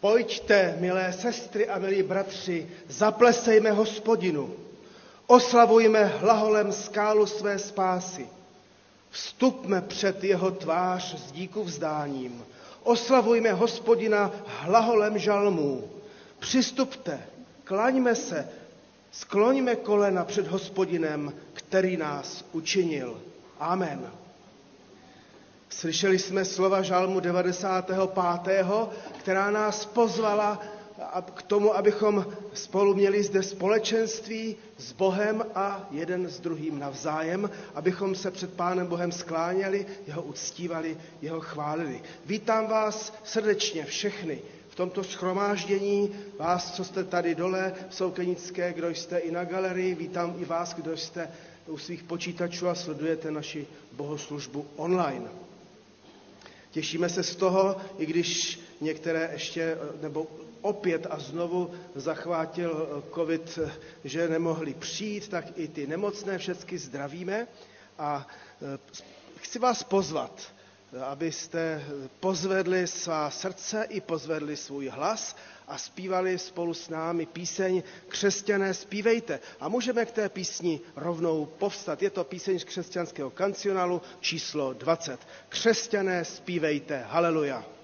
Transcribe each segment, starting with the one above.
Pojďte, milé sestry a milí bratři, zaplesejme hospodinu. Oslavujme hlaholem skálu své spásy. Vstupme před jeho tvář s díku vzdáním. Oslavujme hospodina hlaholem žalmů. Přistupte, klaňme se, skloňme kolena před hospodinem, který nás učinil. Amen. Slyšeli jsme slova žalmu 95., která nás pozvala k tomu, abychom spolu měli zde společenství s Bohem a jeden s druhým navzájem, abychom se před Pánem Bohem skláněli, jeho uctívali, jeho chválili. Vítám vás srdečně všechny v tomto schromáždění, vás, co jste tady dole v Soukenické, kdo jste i na galerii, vítám i vás, kdo jste u svých počítačů a sledujete naši bohoslužbu online. Těšíme se z toho, i když některé ještě, nebo opět a znovu zachvátil covid, že nemohli přijít, tak i ty nemocné všechny zdravíme. A chci vás pozvat, abyste pozvedli svá srdce i pozvedli svůj hlas a zpívali spolu s námi píseň Křesťané zpívejte. A můžeme k té písni rovnou povstat. Je to píseň z křesťanského kancionálu číslo 20. Křesťané zpívejte. Haleluja.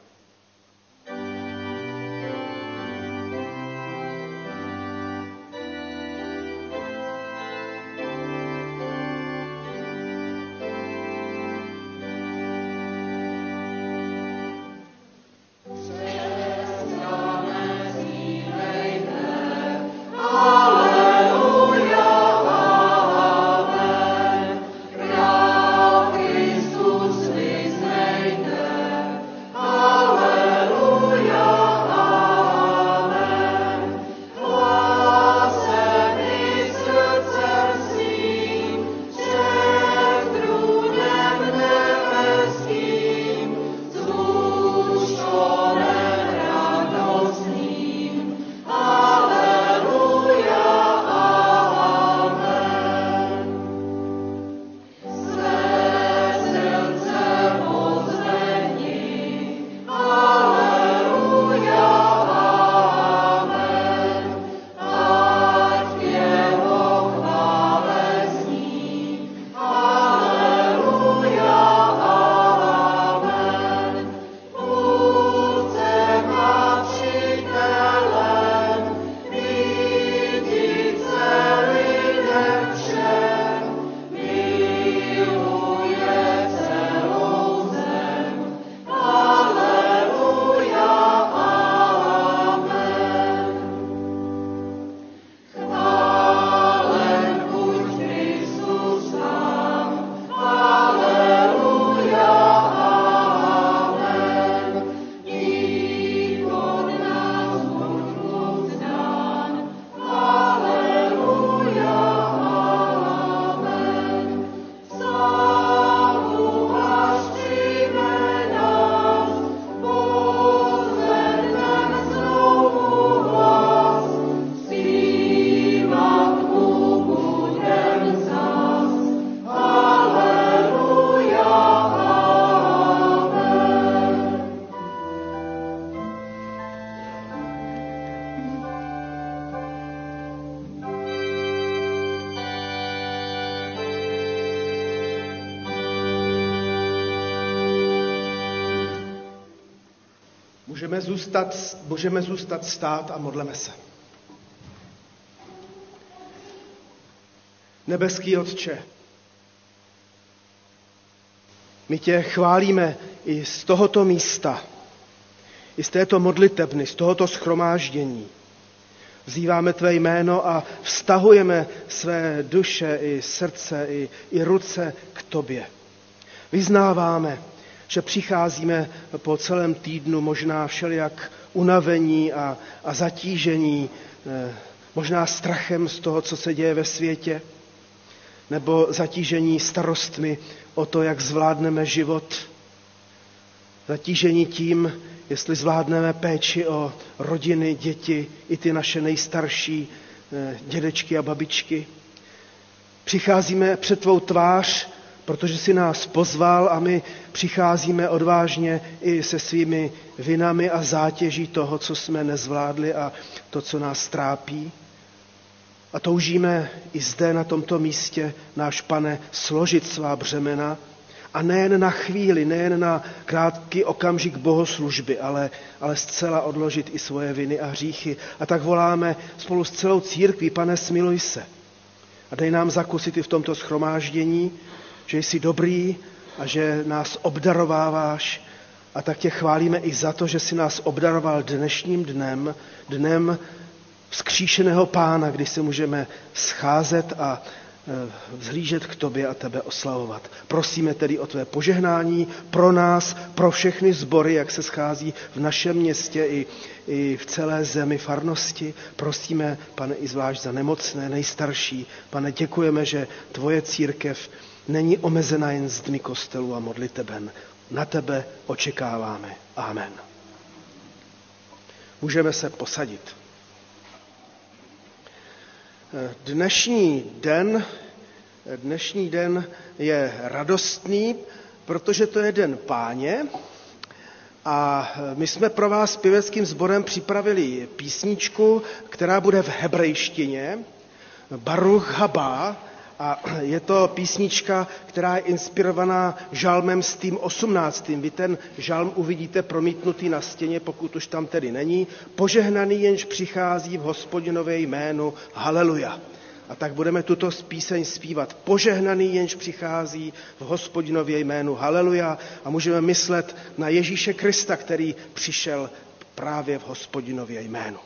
Zůstat, můžeme zůstat stát a modleme se. Nebeský Otče, my tě chválíme i z tohoto místa, i z této modlitebny, z tohoto schromáždění. Vzýváme tvé jméno a vztahujeme své duše i srdce i, i ruce k tobě. Vyznáváme, že přicházíme po celém týdnu možná všelijak unavení a, a zatížení, eh, možná strachem z toho, co se děje ve světě, nebo zatížení starostmi o to, jak zvládneme život, zatížení tím, jestli zvládneme péči o rodiny, děti, i ty naše nejstarší eh, dědečky a babičky. Přicházíme před tvou tvář protože si nás pozval a my přicházíme odvážně i se svými vinami a zátěží toho, co jsme nezvládli a to, co nás trápí. A toužíme i zde na tomto místě, náš pane, složit svá břemena a nejen na chvíli, nejen na krátký okamžik bohoslužby, ale, ale zcela odložit i svoje viny a hříchy. A tak voláme spolu s celou církví, pane, smiluj se. A dej nám zakusit i v tomto schromáždění, že jsi dobrý a že nás obdarováváš. A tak tě chválíme i za to, že jsi nás obdaroval dnešním dnem, dnem vzkříšeného pána, kdy se můžeme scházet a e, vzhlížet k tobě a tebe oslavovat. Prosíme tedy o tvé požehnání pro nás, pro všechny sbory, jak se schází v našem městě i, i v celé zemi farnosti. Prosíme, pane, i zvlášť za nemocné, nejstarší. Pane, děkujeme, že tvoje církev není omezena jen zdmi kostelů a modliteben. Na tebe očekáváme. Amen. Můžeme se posadit. Dnešní den, dnešní den je radostný, protože to je den páně a my jsme pro vás pěveckým sborem připravili písničku, která bude v hebrejštině, Baruch Haba, a je to písnička, která je inspirovaná žalmem s tím osmnáctým. Vy ten žalm uvidíte promítnutý na stěně, pokud už tam tedy není. Požehnaný jenž přichází v hospodinové jménu. Haleluja. A tak budeme tuto píseň zpívat. Požehnaný jenž přichází v hospodinově jménu. Haleluja. A můžeme myslet na Ježíše Krista, který přišel právě v hospodinově jménu.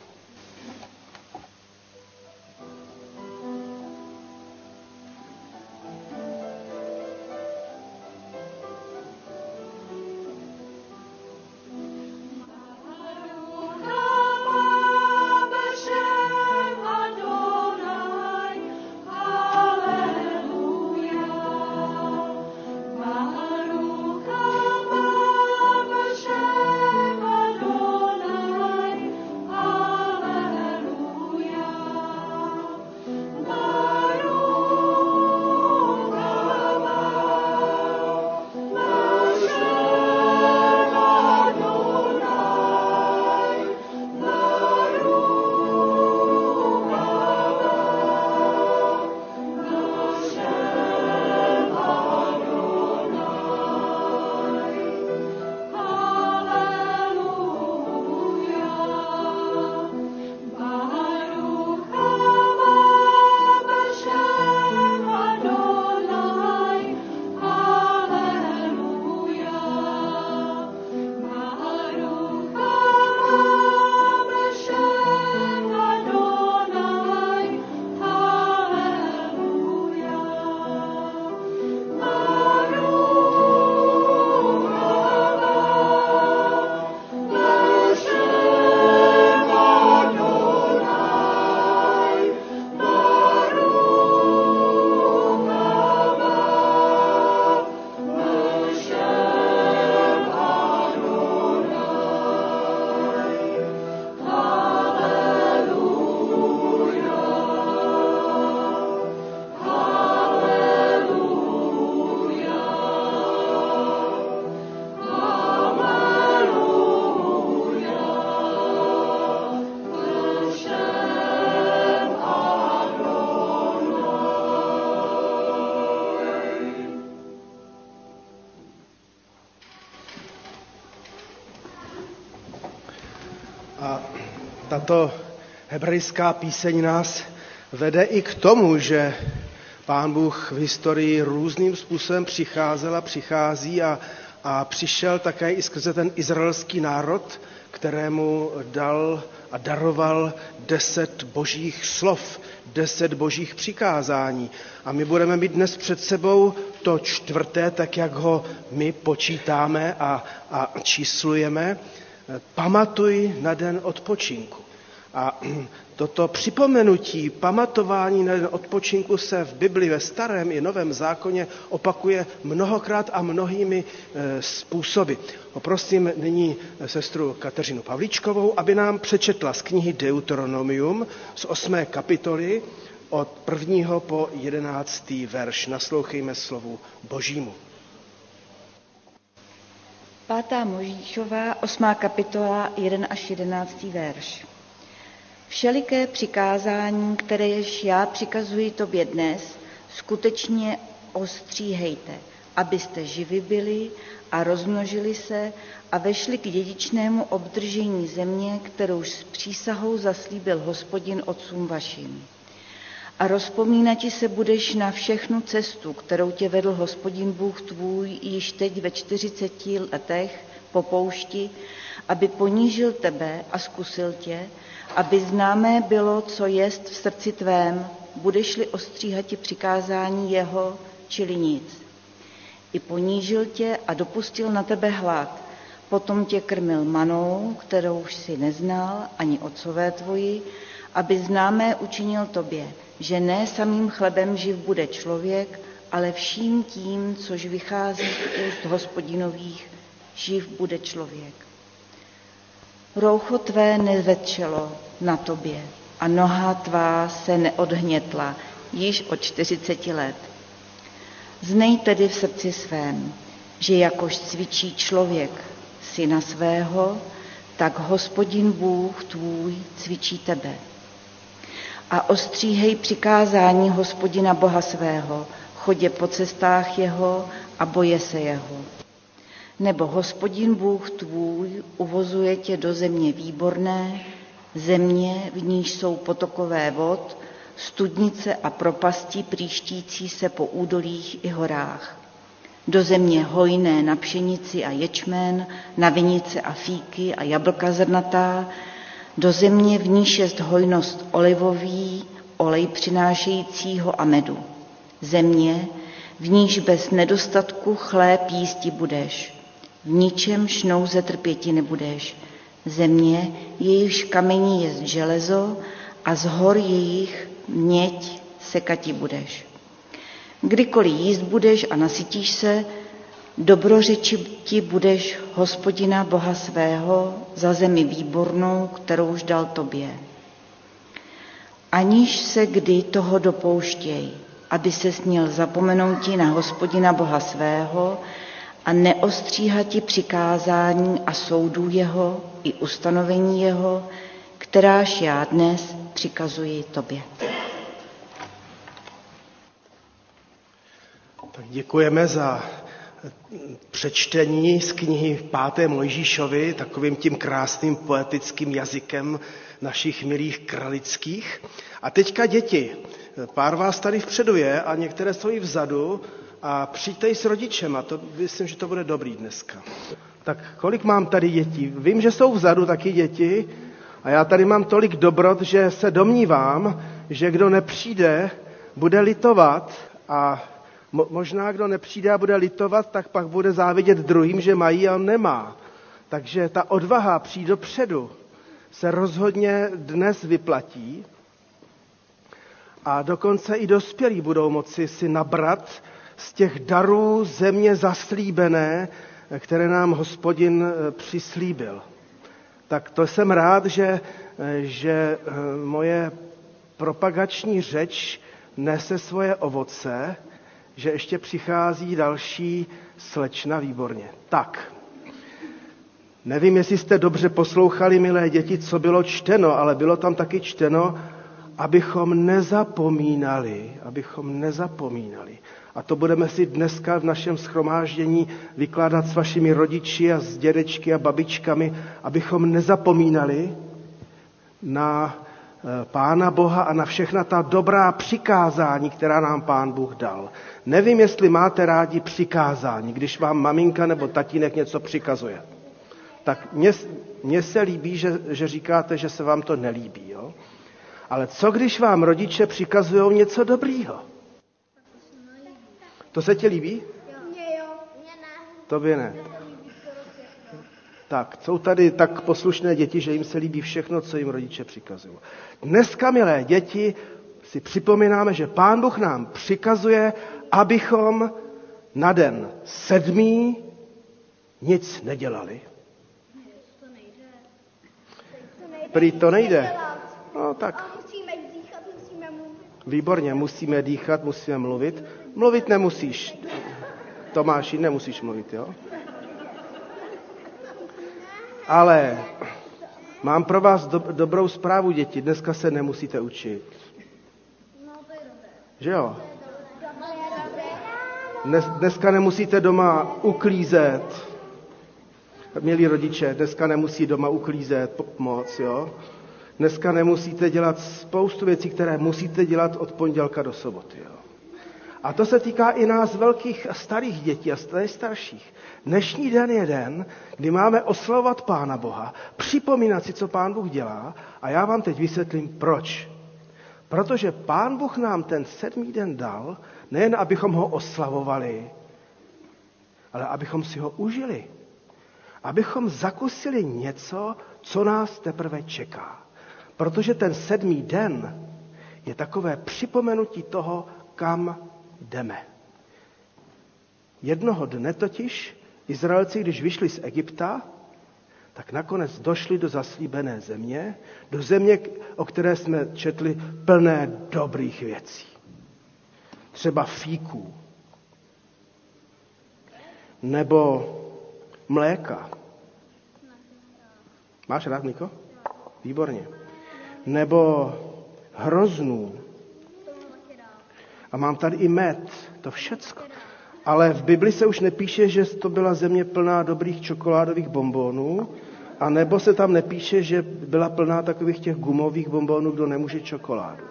Tato hebrejská píseň nás vede i k tomu, že Pán Bůh v historii různým způsobem přicházel a přichází a, a přišel také i skrze ten izraelský národ, kterému dal a daroval deset božích slov, deset božích přikázání. A my budeme mít dnes před sebou to čtvrté, tak jak ho my počítáme a, a číslujeme. Pamatuj na den odpočinku. A toto připomenutí, pamatování na den odpočinku se v Bibli ve starém i novém zákoně opakuje mnohokrát a mnohými e, způsoby. Poprosím nyní sestru Kateřinu Pavličkovou, aby nám přečetla z knihy Deuteronomium z osmé kapitoly od prvního po jedenáctý verš. Naslouchejme slovu Božímu. Pátá Možíšová, osmá kapitola, 1 až 11. verš. Všeliké přikázání, které jež já přikazuji tobě dnes, skutečně ostříhejte, abyste živi byli a rozmnožili se a vešli k dědičnému obdržení země, kterou s přísahou zaslíbil hospodin otcům vašim. A rozpomínati se budeš na všechnu cestu, kterou tě vedl hospodin Bůh tvůj již teď ve čtyřiceti letech po poušti, aby ponížil tebe a zkusil tě, aby známé bylo, co jest v srdci tvém, budeš-li ostříhati přikázání jeho, čili nic. I ponížil tě a dopustil na tebe hlad, potom tě krmil manou, kterou už si neznal, ani otcové tvoji, aby známé učinil tobě, že ne samým chlebem živ bude člověk, ale vším tím, což vychází z úst hospodinových, živ bude člověk. Roucho tvé nevetčelo na tobě a noha tvá se neodhnětla již od čtyřiceti let. Znej tedy v srdci svém, že jakož cvičí člověk syna svého, tak hospodin Bůh tvůj cvičí tebe. A ostříhej přikázání hospodina Boha svého, chodě po cestách jeho a boje se jeho. Nebo hospodin Bůh tvůj uvozuje tě do země výborné, země, v níž jsou potokové vod, studnice a propasti příštící se po údolích i horách. Do země hojné na pšenici a ječmen, na vinice a fíky a jablka zrnatá, do země v níž jest hojnost olivový, olej přinášejícího a medu. Země, v níž bez nedostatku chléb jísti budeš. V ničem šnouze trpěti nebudeš. Země, jejichž kamení je železo a z hor jejich měď sekati budeš. Kdykoliv jíst budeš a nasytíš se, dobrořeči ti budeš hospodina Boha svého za zemi výbornou, kterou už dal tobě. Aniž se kdy toho dopouštěj, aby se směl zapomenouti na hospodina Boha svého a neostříhati přikázání a soudů jeho i ustanovení jeho, kteráž já dnes přikazuji tobě. Tak děkujeme za přečtení z knihy páté Mojžíšovi takovým tím krásným poetickým jazykem našich milých kralických. A teďka děti. Pár vás tady vpředu je a některé jsou i vzadu a přijďte s rodičem a to myslím, že to bude dobrý dneska. Tak kolik mám tady dětí? Vím, že jsou vzadu taky děti a já tady mám tolik dobrot, že se domnívám, že kdo nepřijde, bude litovat a Mo- možná, kdo nepřijde a bude litovat, tak pak bude závidět druhým, že mají a on nemá. Takže ta odvaha přijít dopředu se rozhodně dnes vyplatí a dokonce i dospělí budou moci si nabrat z těch darů země zaslíbené, které nám hospodin eh, přislíbil. Tak to jsem rád, že, eh, že eh, moje propagační řeč nese svoje ovoce že ještě přichází další slečna výborně. Tak, nevím, jestli jste dobře poslouchali, milé děti, co bylo čteno, ale bylo tam taky čteno, abychom nezapomínali, abychom nezapomínali. A to budeme si dneska v našem schromáždění vykládat s vašimi rodiči a s dědečky a babičkami, abychom nezapomínali na Eh, Pána Boha a na všechna ta dobrá přikázání, která nám Pán Bůh dal. Nevím, jestli máte rádi přikázání, když vám maminka nebo tatínek něco přikazuje. Tak mně, se líbí, že, že říkáte, že se vám to nelíbí. Jo? Ale co když vám rodiče přikazují něco dobrýho? To se ti líbí? Tobě ne. Tak, jsou tady tak poslušné děti, že jim se líbí všechno, co jim rodiče přikazují. Dneska, milé děti, si připomínáme, že Pán Bůh nám přikazuje, abychom na den sedmý nic nedělali. Prý to nejde. No tak. Výborně, musíme dýchat, musíme mluvit. Mluvit nemusíš. Tomáši, nemusíš mluvit, jo? Ale mám pro vás do, dobrou zprávu, děti. Dneska se nemusíte učit. Že jo? Dnes, dneska nemusíte doma uklízet. Milí rodiče, dneska nemusí doma uklízet moc, jo? Dneska nemusíte dělat spoustu věcí, které musíte dělat od pondělka do soboty, jo? A to se týká i nás velkých a starých dětí a starších. Dnešní den je den, kdy máme oslavovat Pána Boha, připomínat si, co Pán Bůh dělá a já vám teď vysvětlím, proč. Protože Pán Bůh nám ten sedmý den dal, nejen abychom ho oslavovali, ale abychom si ho užili. Abychom zakusili něco, co nás teprve čeká. Protože ten sedmý den je takové připomenutí toho, kam jdeme. Jednoho dne totiž Izraelci, když vyšli z Egypta, tak nakonec došli do zaslíbené země, do země, o které jsme četli plné dobrých věcí. Třeba fíků, nebo mléka. Máš rád, Niko? Výborně. Nebo hroznů. A mám tady i med, to všecko. Ale v Bibli se už nepíše, že to byla země plná dobrých čokoládových bombónů, a nebo se tam nepíše, že byla plná takových těch gumových bombónů, kdo nemůže čokoládu.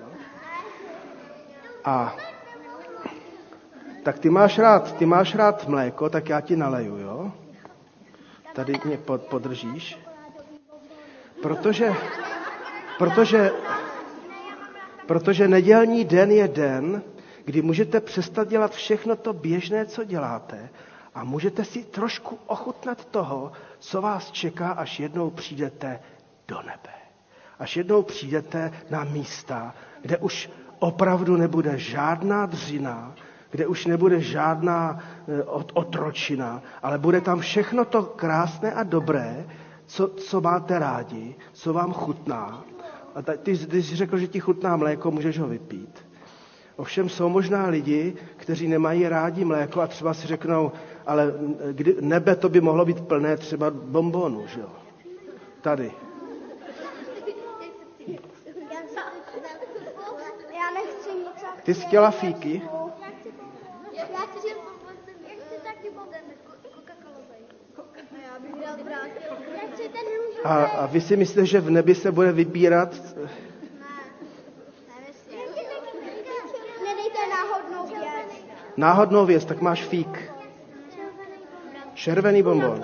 A tak ty máš rád, ty máš rád mléko, tak já ti naleju, jo? Tady mě pod, podržíš. Protože, protože, protože nedělní den je den, kdy můžete přestat dělat všechno to běžné, co děláte a můžete si trošku ochutnat toho, co vás čeká, až jednou přijdete do nebe. Až jednou přijdete na místa, kde už opravdu nebude žádná dřina, kde už nebude žádná eh, otročina, ale bude tam všechno to krásné a dobré, co, co máte rádi, co vám chutná. A ty, když jsi řekl, že ti chutná mléko, můžeš ho vypít. Ovšem jsou možná lidi, kteří nemají rádi mléko a třeba si řeknou, ale kdy, nebe to by mohlo být plné třeba bombonu, že jo? Tady. Ty jsi chtěla fíky? A, a vy si myslíte, že v nebi se bude vybírat náhodnou věc, tak máš fík. Červený bonbon.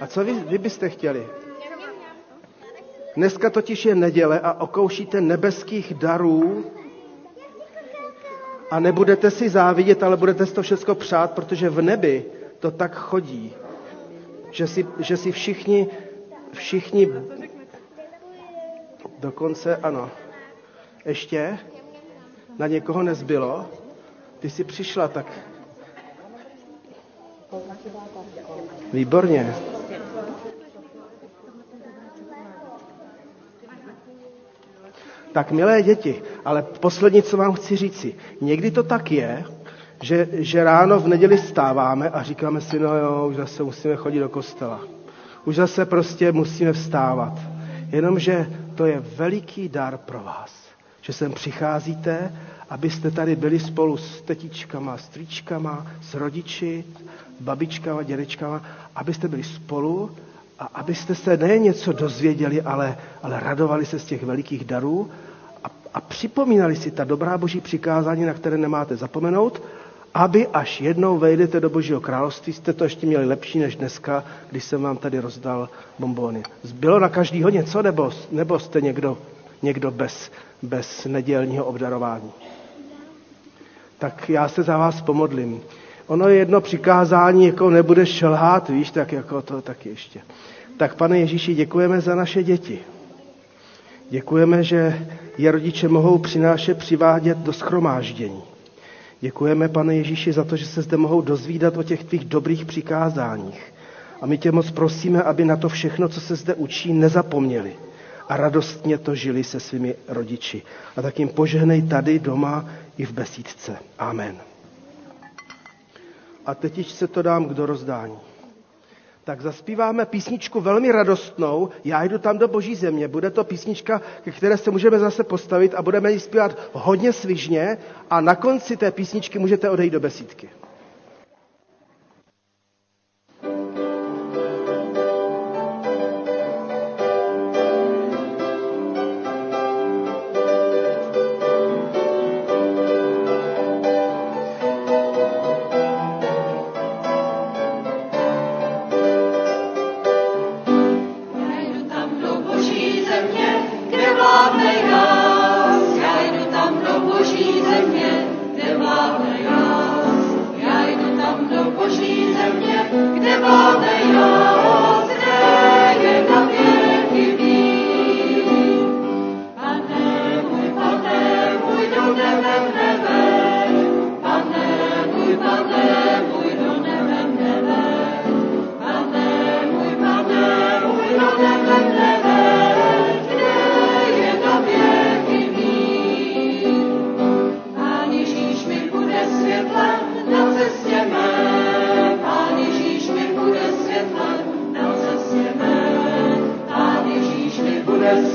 A co vy, vy byste chtěli? Dneska totiž je neděle a okoušíte nebeských darů a nebudete si závidět, ale budete si to všechno přát, protože v nebi to tak chodí, že si, že si všichni, všichni, dokonce ano, ještě na někoho nezbylo, ty jsi přišla, tak... Výborně. Tak, milé děti, ale poslední, co vám chci říci. Někdy to tak je, že, že ráno v neděli stáváme a říkáme si, no jo, už zase musíme chodit do kostela. Už zase prostě musíme vstávat. Jenomže to je veliký dar pro vás, že sem přicházíte abyste tady byli spolu s tetičkama, strýčkama, s rodiči, babičkama, dědečkama, abyste byli spolu a abyste se ne něco dozvěděli, ale, ale radovali se z těch velikých darů a, a připomínali si ta dobrá boží přikázání, na které nemáte zapomenout, aby až jednou vejdete do Božího království, jste to ještě měli lepší než dneska, když jsem vám tady rozdal bombóny. Bylo na každýho něco, nebo, nebo jste někdo, někdo bez, bez nedělního obdarování? tak já se za vás pomodlím. Ono je jedno přikázání, jako nebudeš šelhát, víš, tak jako to tak ještě. Tak pane Ježíši, děkujeme za naše děti. Děkujeme, že je rodiče mohou přinášet, přivádět do schromáždění. Děkujeme, pane Ježíši, za to, že se zde mohou dozvídat o těch tvých dobrých přikázáních. A my tě moc prosíme, aby na to všechno, co se zde učí, nezapomněli. a radostně to žili se svými rodiči. A tak jim požehnej tady doma i v besídce. Amen. A teď se to dám k dorozdání. Tak zaspíváme písničku velmi radostnou, Já jdu tam do boží země. Bude to písnička, ke které se můžeme zase postavit a budeme ji zpívat hodně svižně a na konci té písničky můžete odejít do besídky.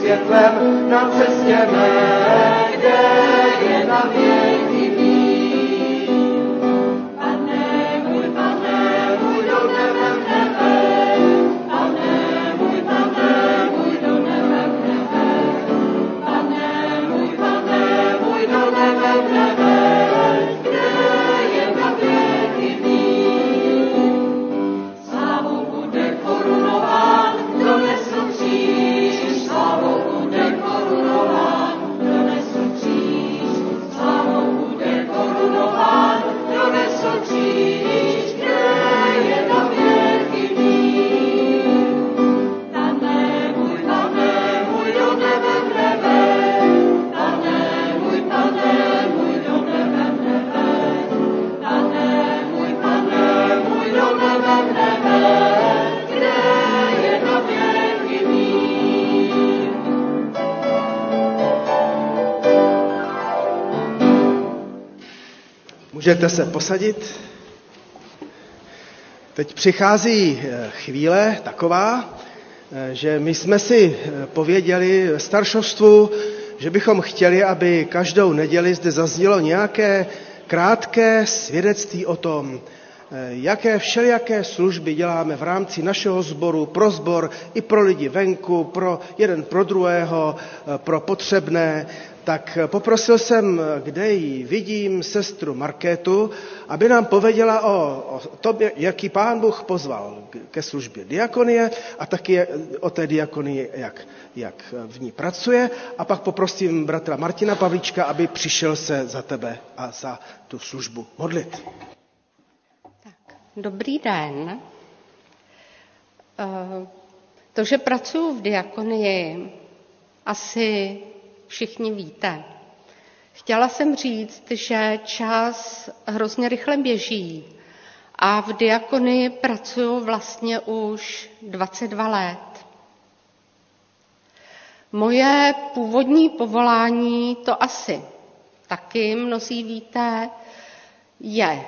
světlem na cestě mé, kde Můžete se posadit. Teď přichází eh, chvíle taková, eh, že my jsme si eh, pověděli ve staršovstvu, že bychom chtěli, aby každou neděli zde zaznělo nějaké krátké svědectví o tom, jaké všelijaké služby děláme v rámci našeho sboru, pro sbor i pro lidi venku, pro jeden pro druhého, pro potřebné tak poprosil jsem, kde ji vidím, sestru Markétu, aby nám pověděla o, o tom, jaký pán Bůh pozval ke službě diakonie a taky o té diakonii, jak, jak v ní pracuje. A pak poprosím bratra Martina Pavlíčka, aby přišel se za tebe a za tu službu modlit. Tak, dobrý den. Eh, to, že pracuji v diakonii, asi všichni víte. Chtěla jsem říct, že čas hrozně rychle běží a v diakonii pracuji vlastně už 22 let. Moje původní povolání, to asi taky mnozí víte, je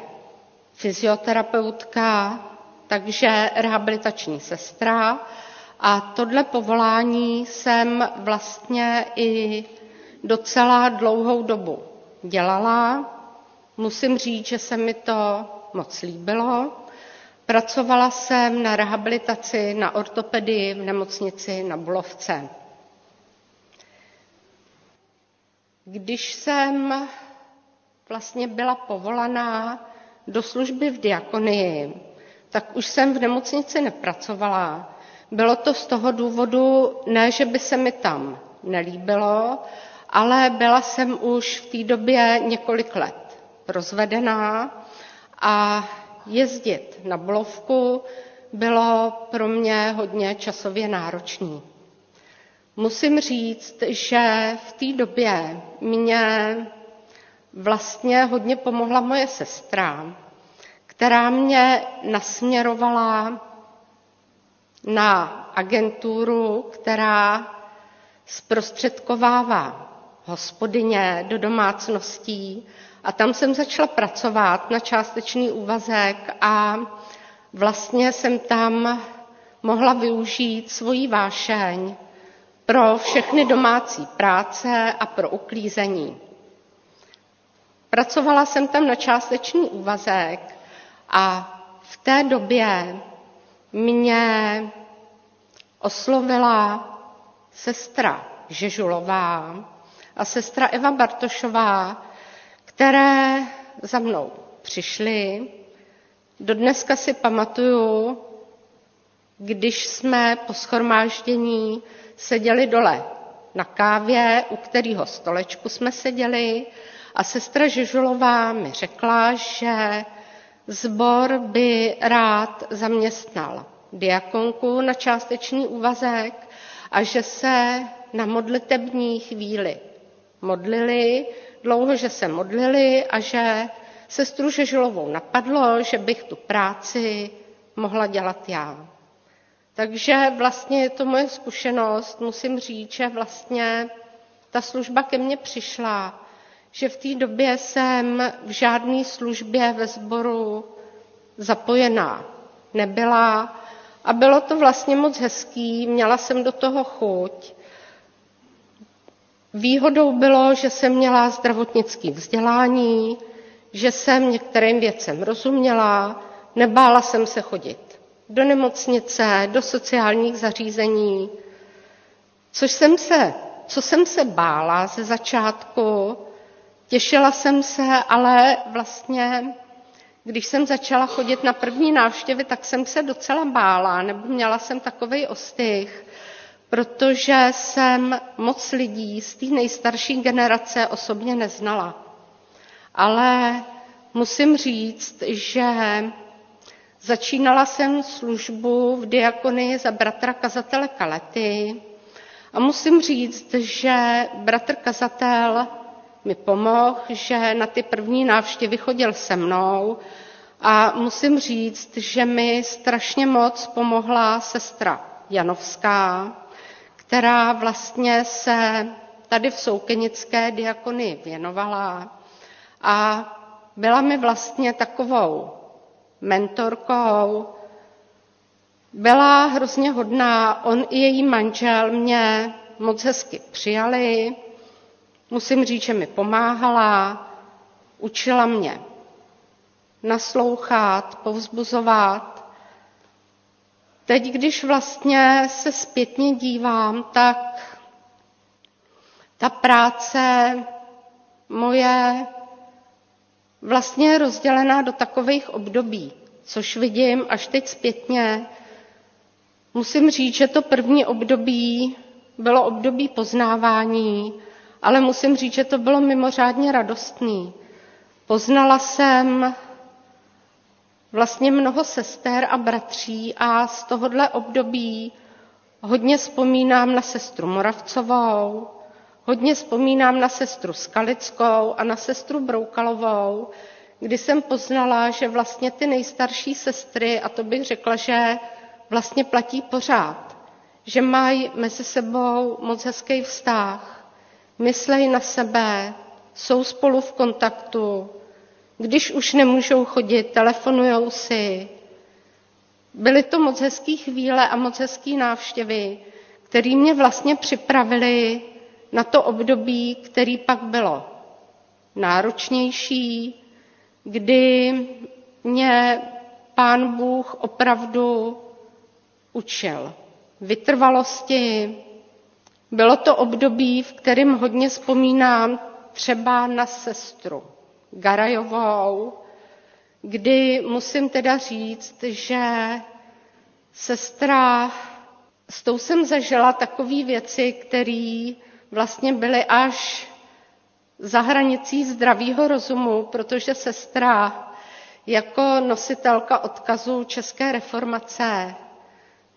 fyzioterapeutka, takže rehabilitační sestra a tohle povolání jsem vlastně i docela dlouhou dobu dělala. Musím říct, že se mi to moc líbilo. Pracovala jsem na rehabilitaci, na ortopedii v nemocnici na Bulovce. Když jsem vlastně byla povolaná do služby v diakonii, tak už jsem v nemocnici nepracovala, bylo to z toho důvodu, ne, že by se mi tam nelíbilo, ale byla jsem už v té době několik let rozvedená a jezdit na Bolovku bylo pro mě hodně časově náročný. Musím říct, že v té době mě vlastně hodně pomohla moje sestra, která mě nasměrovala na agenturu, která zprostředkovává hospodyně do domácností a tam jsem začala pracovat na částečný úvazek a vlastně jsem tam mohla využít svoji vášeň pro všechny domácí práce a pro uklízení. Pracovala jsem tam na částečný úvazek a v té době mě oslovila sestra Žežulová a sestra Eva Bartošová, které za mnou přišly. Dodneska si pamatuju, když jsme po schromáždění seděli dole na kávě, u kterého stolečku jsme seděli a sestra Žežulová mi řekla, že zbor by rád zaměstnal diakonku na částečný úvazek a že se na modlitební chvíli modlili, dlouho, že se modlili a že sestru Žežilovou napadlo, že bych tu práci mohla dělat já. Takže vlastně je to moje zkušenost. Musím říct, že vlastně ta služba ke mně přišla, že v té době jsem v žádné službě ve sboru zapojená nebyla a bylo to vlastně moc hezký, měla jsem do toho chuť. Výhodou bylo, že jsem měla zdravotnické vzdělání, že jsem některým věcem rozuměla, nebála jsem se chodit do nemocnice, do sociálních zařízení, což jsem se, co jsem se bála ze začátku, těšila jsem se, ale vlastně, když jsem začala chodit na první návštěvy, tak jsem se docela bála, nebo měla jsem takový ostych, protože jsem moc lidí z té nejstarší generace osobně neznala. Ale musím říct, že začínala jsem službu v diakonii za bratra kazatele Kalety a musím říct, že bratr kazatel mi pomohl, že na ty první návštěvy chodil se mnou a musím říct, že mi strašně moc pomohla sestra Janovská, která vlastně se tady v Soukenické diakonii věnovala a byla mi vlastně takovou mentorkou. Byla hrozně hodná, on i její manžel mě moc hezky přijali. Musím říct, že mi pomáhala, učila mě naslouchat, povzbuzovat. Teď, když vlastně se zpětně dívám, tak ta práce moje vlastně je rozdělená do takových období, což vidím až teď zpětně. Musím říct, že to první období bylo období poznávání, ale musím říct, že to bylo mimořádně radostný. Poznala jsem vlastně mnoho sester a bratří a z tohohle období hodně vzpomínám na sestru Moravcovou, hodně vzpomínám na sestru Skalickou a na sestru Broukalovou, kdy jsem poznala, že vlastně ty nejstarší sestry, a to bych řekla, že vlastně platí pořád, že mají mezi sebou moc hezký vztah, myslej na sebe, jsou spolu v kontaktu, když už nemůžou chodit, telefonujou si. Byly to moc hezké chvíle a moc hezké návštěvy, které mě vlastně připravili na to období, který pak bylo náročnější, kdy mě pán Bůh opravdu učil vytrvalosti. Bylo to období, v kterém hodně vzpomínám třeba na sestru Garajovou, kdy musím teda říct, že sestra, s tou jsem zažila takové věci, které vlastně byly až za hranicí zdravého rozumu, protože sestra jako nositelka odkazu České reformace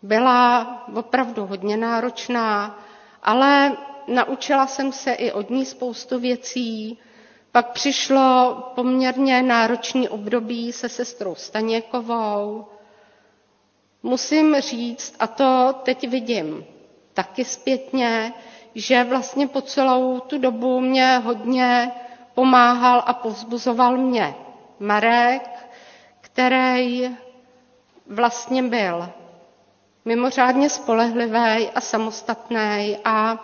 byla opravdu hodně náročná, ale naučila jsem se i od ní spoustu věcí. Pak přišlo poměrně náročný období se sestrou Staněkovou. Musím říct, a to teď vidím taky zpětně, že vlastně po celou tu dobu mě hodně pomáhal a povzbuzoval mě Marek, který vlastně byl mimořádně spolehlivý a samostatný a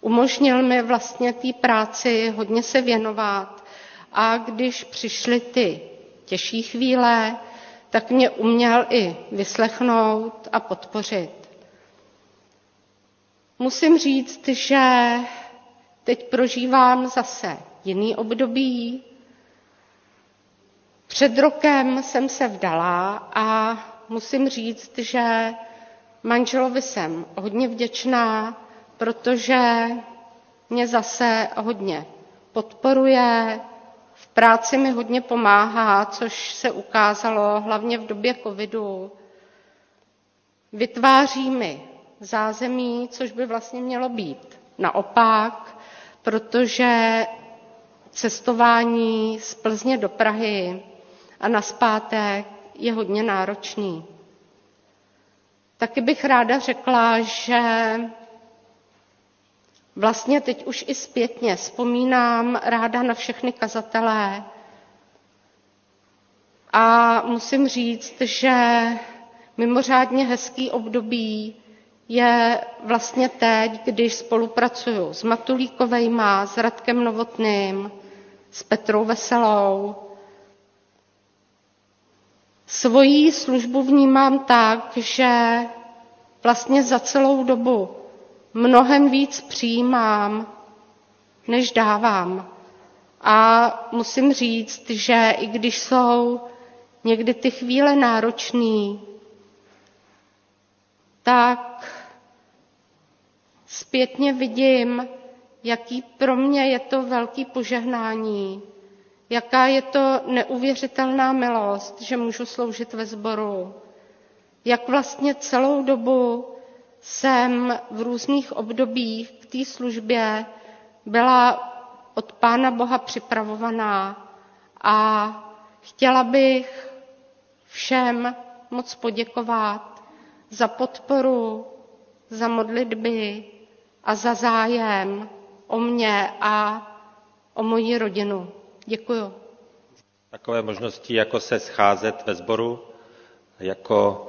umožnil mi vlastně té práci hodně se věnovat. A když přišly ty těžší chvíle, tak mě uměl i vyslechnout a podpořit. Musím říct, že teď prožívám zase jiný období. Před rokem jsem se vdala a musím říct, že manželovi jsem hodně vděčná, protože mě zase hodně podporuje, v práci mi hodně pomáhá, což se ukázalo hlavně v době covidu. Vytváří mi zázemí, což by vlastně mělo být naopak, protože cestování z Plzně do Prahy a naspátek je hodně náročný. Taky bych ráda řekla, že vlastně teď už i zpětně vzpomínám ráda na všechny kazatelé a musím říct, že mimořádně hezký období je vlastně teď, když spolupracuju s Matulíkovejma, s Radkem Novotným, s Petrou Veselou. Svojí službu vnímám tak, že vlastně za celou dobu mnohem víc přijímám, než dávám. A musím říct, že i když jsou někdy ty chvíle náročné, tak zpětně vidím, jaký pro mě je to velký požehnání, jaká je to neuvěřitelná milost, že můžu sloužit ve sboru, jak vlastně celou dobu jsem v různých obdobích k té službě byla od Pána Boha připravovaná a chtěla bych všem moc poděkovat za podporu, za modlitby a za zájem o mě a o moji rodinu. Děkuju. Takové možnosti, jako se scházet ve sboru, jako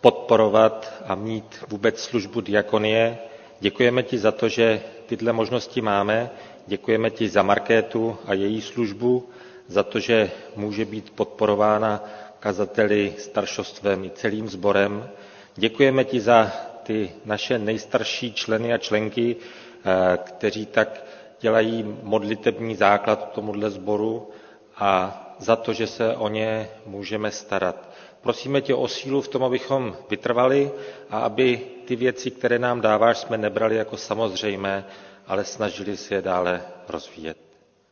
podporovat a mít vůbec službu diakonie. Děkujeme ti za to, že tyhle možnosti máme. Děkujeme ti za Markétu a její službu, za to, že může být podporována kazateli, staršostvem i celým sborem. Děkujeme ti za ty naše nejstarší členy a členky, eh, kteří tak dělají modlitební základ tomuhle sboru a za to, že se o ně můžeme starat. Prosíme tě o sílu v tom, abychom vytrvali a aby ty věci, které nám dáváš, jsme nebrali jako samozřejmé, ale snažili se je dále rozvíjet.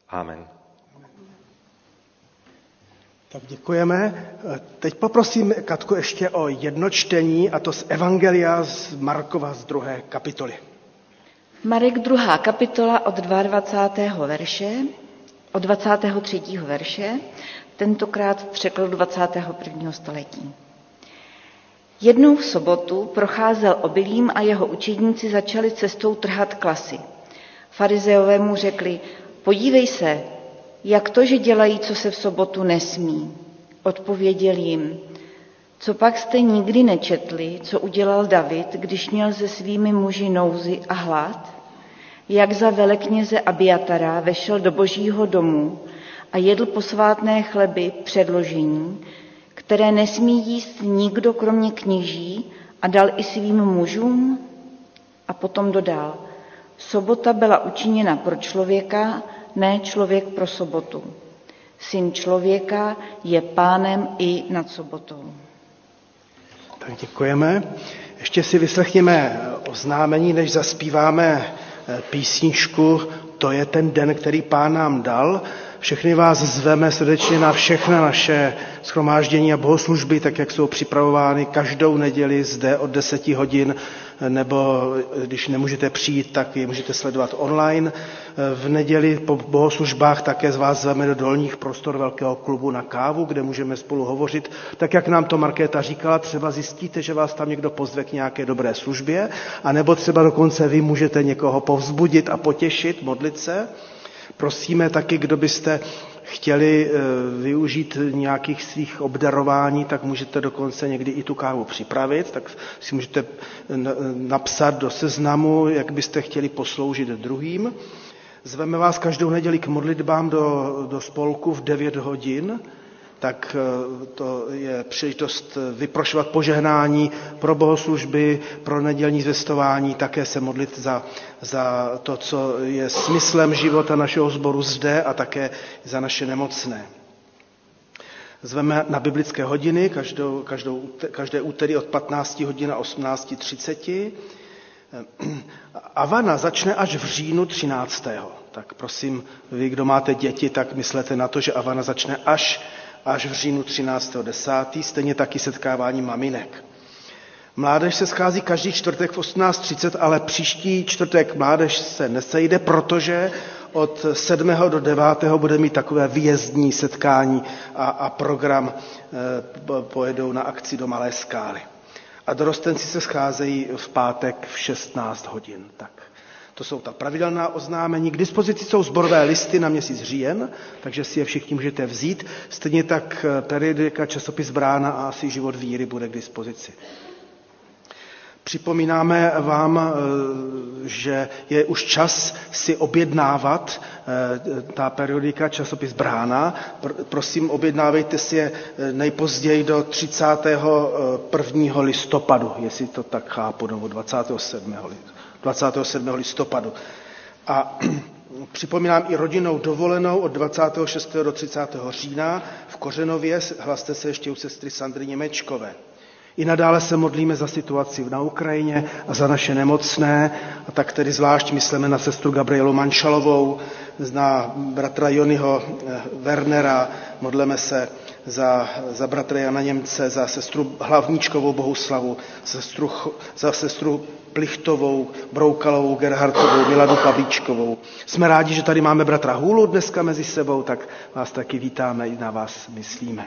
Amen. Tak děkujeme. Teď poprosím Katku ještě o jedno čtení, a to z Evangelia z Markova z druhé kapitoly. Marek druhá kapitola od 22. verše, od 23. verše, tentokrát v překladu 21. století. Jednou v sobotu procházel obilím a jeho učedníci začali cestou trhat klasy. Farizeové mu řekli, podívej se, jak to, že dělají, co se v sobotu nesmí. Odpověděl jim, co pak jste nikdy nečetli, co udělal David, když měl se svými muži nouzy a hlad? Jak za velekněze Abiatara vešel do božího domu a jedl posvátné chleby předložení, které nesmí jíst nikdo kromě kněží a dal i svým mužům? A potom dodal, sobota byla učiněna pro člověka, ne člověk pro sobotu. Syn člověka je pánem i nad sobotou. Tak děkujeme. Ještě si vyslechněme oznámení, než zaspíváme písničku To je ten den, který pán nám dal. Všechny vás zveme srdečně na všechna naše schromáždění a bohoslužby, tak jak jsou připravovány každou neděli zde od 10 hodin, nebo když nemůžete přijít, tak je můžete sledovat online. V neděli po bohoslužbách také z vás zveme do dolních prostor Velkého klubu na kávu, kde můžeme spolu hovořit. Tak jak nám to Markéta říkala, třeba zjistíte, že vás tam někdo pozve k nějaké dobré službě, anebo třeba dokonce vy můžete někoho povzbudit a potěšit, modlit se. Prosíme taky, kdo byste chtěli eh, využít nějakých svých obdarování, tak můžete dokonce někdy i tu kávu připravit, tak si můžete napsat do seznamu, jak byste chtěli posloužit druhým. Zveme vás každou neděli k modlitbám do, do spolku v 9 hodin tak eh, to je příležitost vyprošovat požehnání pro bohoslužby, pro nedělní zvestování, také se modlit za, za to, co je smyslem života našeho sboru zde a také za naše nemocné. Zveme na biblické hodiny každou, každou, každé úterý od 15 hodin a 18.30. Avana začne až v říjnu 13. Tak prosím, vy, kdo máte děti, tak myslete na to, že Avana začne až až v říjnu 13.10. Stejně taky setkávání maminek. Mládež se schází každý čtvrtek v 18.30, ale příští čtvrtek mládež se nesejde, protože od 7. do 9. bude mít takové výjezdní setkání a, a program e, pojedou na akci do Malé skály. A dorostenci se scházejí v pátek v 16 hodin. Tak to jsou ta pravidelná oznámení. K dispozici jsou zborové listy na měsíc říjen, takže si je všichni můžete vzít. Stejně tak eh, periodika časopis Brána a asi život víry bude k dispozici. Připomínáme vám, eh, že je už čas si objednávat eh, ta periodika časopis Brána. Prosím, objednávejte si je nejpozději do 31. listopadu, jestli to tak chápu, nebo 27. listopadu. 27. listopadu. A připomínám i rodinnou dovolenou od 26. do 30. října v Kořenově. Hlaste se ještě u sestry Sandry Němečkové. I nadále se modlíme za situaci na Ukrajině a za naše nemocné, a tak tedy zvlášť myslíme na sestru Gabrielu Manšalovou, na bratra Jonyho eh, Wernera, modleme se za, za bratra Jana Němce, za sestru Hlavníčkovou Bohuslavu, sestru, za sestru Plichtovou, Broukalovou, Gerhardtovou, Miladu Pavlíčkovou. Jsme rádi, že tady máme bratra Hůlu dneska mezi sebou, tak vás taky vítáme, i na vás myslíme.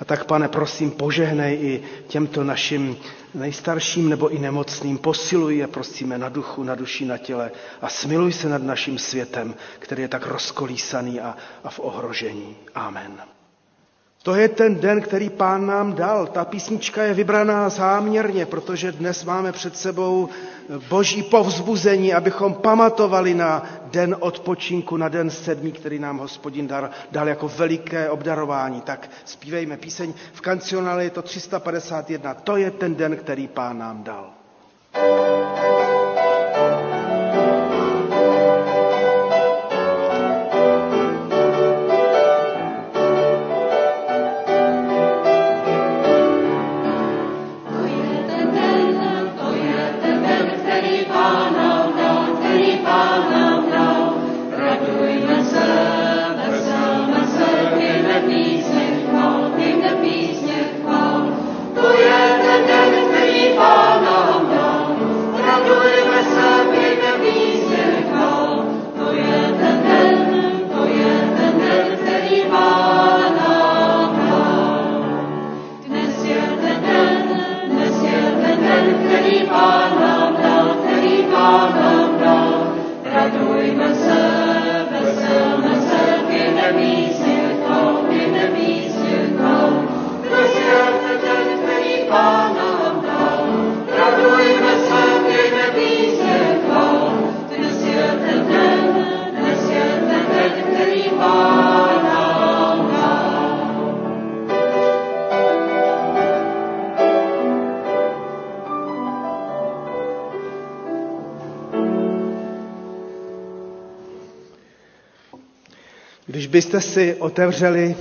A tak, pane, prosím, požehnej i těmto našim nejstarším nebo i nemocným. Posiluj je, prosíme, na duchu, na duši, na těle a smiluj se nad naším světem, který je tak rozkolísaný a, a v ohrožení. Amen. To je ten den, který pán nám dal. Ta písnička je vybraná záměrně, protože dnes máme před sebou boží povzbuzení, abychom pamatovali na den odpočinku, na den sedmý, který nám hospodin dar, dal jako veliké obdarování. Tak zpívejme píseň v kancionále, je to 351. To je ten den, který pán nám dal. thank you byste si otevřeli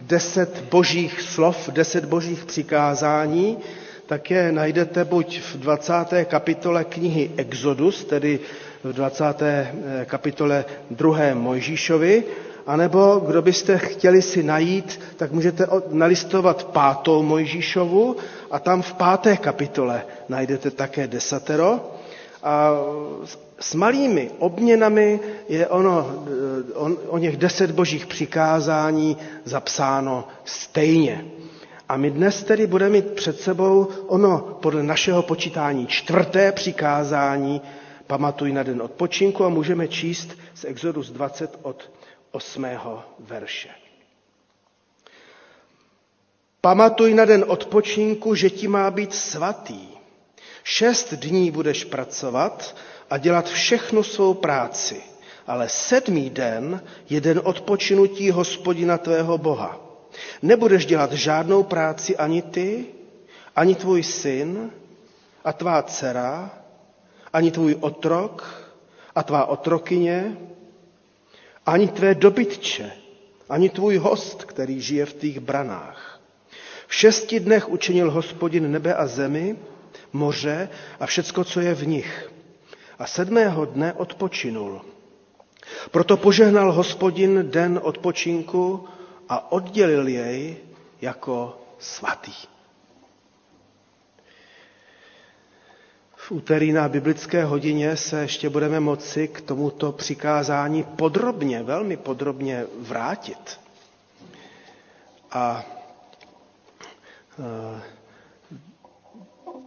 deset božích slov, deset božích přikázání, tak je najdete buď v 20. kapitole knihy Exodus, tedy v 20. Eh, kapitole 2. Mojžíšovi, anebo kdo byste chtěli si najít, tak můžete nalistovat pátou Mojžíšovu a tam v páté kapitole najdete také desatero. A s malými obměnami je ono, on, o něch deset božích přikázání zapsáno stejně. A my dnes tedy budeme mít před sebou ono podle našeho počítání čtvrté přikázání, pamatuj na den odpočinku a můžeme číst z Exodus 20 od 8. verše. Pamatuj na den odpočinku, že ti má být svatý. Šest dní budeš pracovat a dělat všechnu svou práci, ale sedmý den je den odpočinutí hospodina tvého Boha. Nebudeš dělat žádnou práci ani ty, ani tvůj syn a tvá dcera, ani tvůj otrok a tvá otrokyně, ani tvé dobytče, ani tvůj host, který žije v tvých branách. V šesti dnech učinil hospodin nebe a zemi, moře a všecko, co je v nich. A sedmého dne odpočinul. Proto požehnal hospodin den odpočinku a oddělil jej jako svatý. V úterý na biblické hodině se ještě budeme moci k tomuto přikázání podrobně, velmi podrobně vrátit. A e,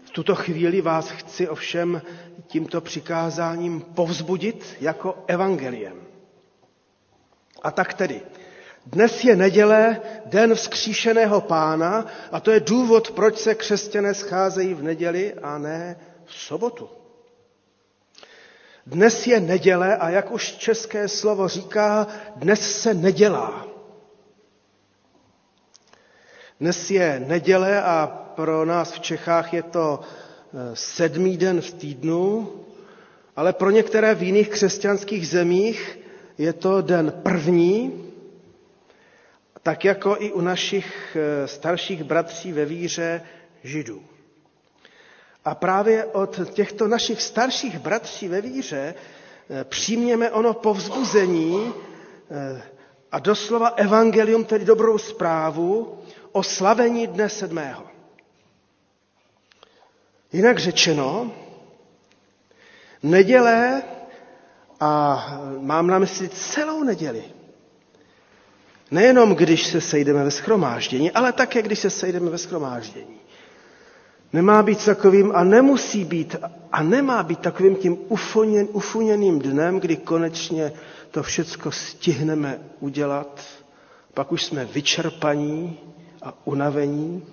v tuto chvíli vás chci ovšem tímto přikázáním povzbudit jako evangeliem. A tak tedy, dnes je neděle, den vzkříšeného pána a to je důvod, proč se křesťané scházejí v neděli a ne v sobotu. Dnes je neděle a jak už české slovo říká, dnes se nedělá. Dnes je neděle a pro nás v Čechách je to eh, sedmý den v týdnu, ale pro některé v jiných křesťanských zemích je to den první, tak jako i u našich eh, starších bratří ve víře židů. A právě od těchto našich starších bratří ve víře eh, přijměme ono povzbuzení eh, a doslova evangelium, tedy dobrou zprávu o slavení dne sedmého. Jinak řečeno, neděle, a mám na mysli celou neděli, nejenom když se sejdeme ve schromáždění, ale také když se sejdeme ve schromáždění, Nemá být takovým a nemusí být a nemá být takovým tím ufuněn, ufuněným dnem, kdy konečně to všecko stihneme udělat, pak už jsme vyčerpaní a unavení.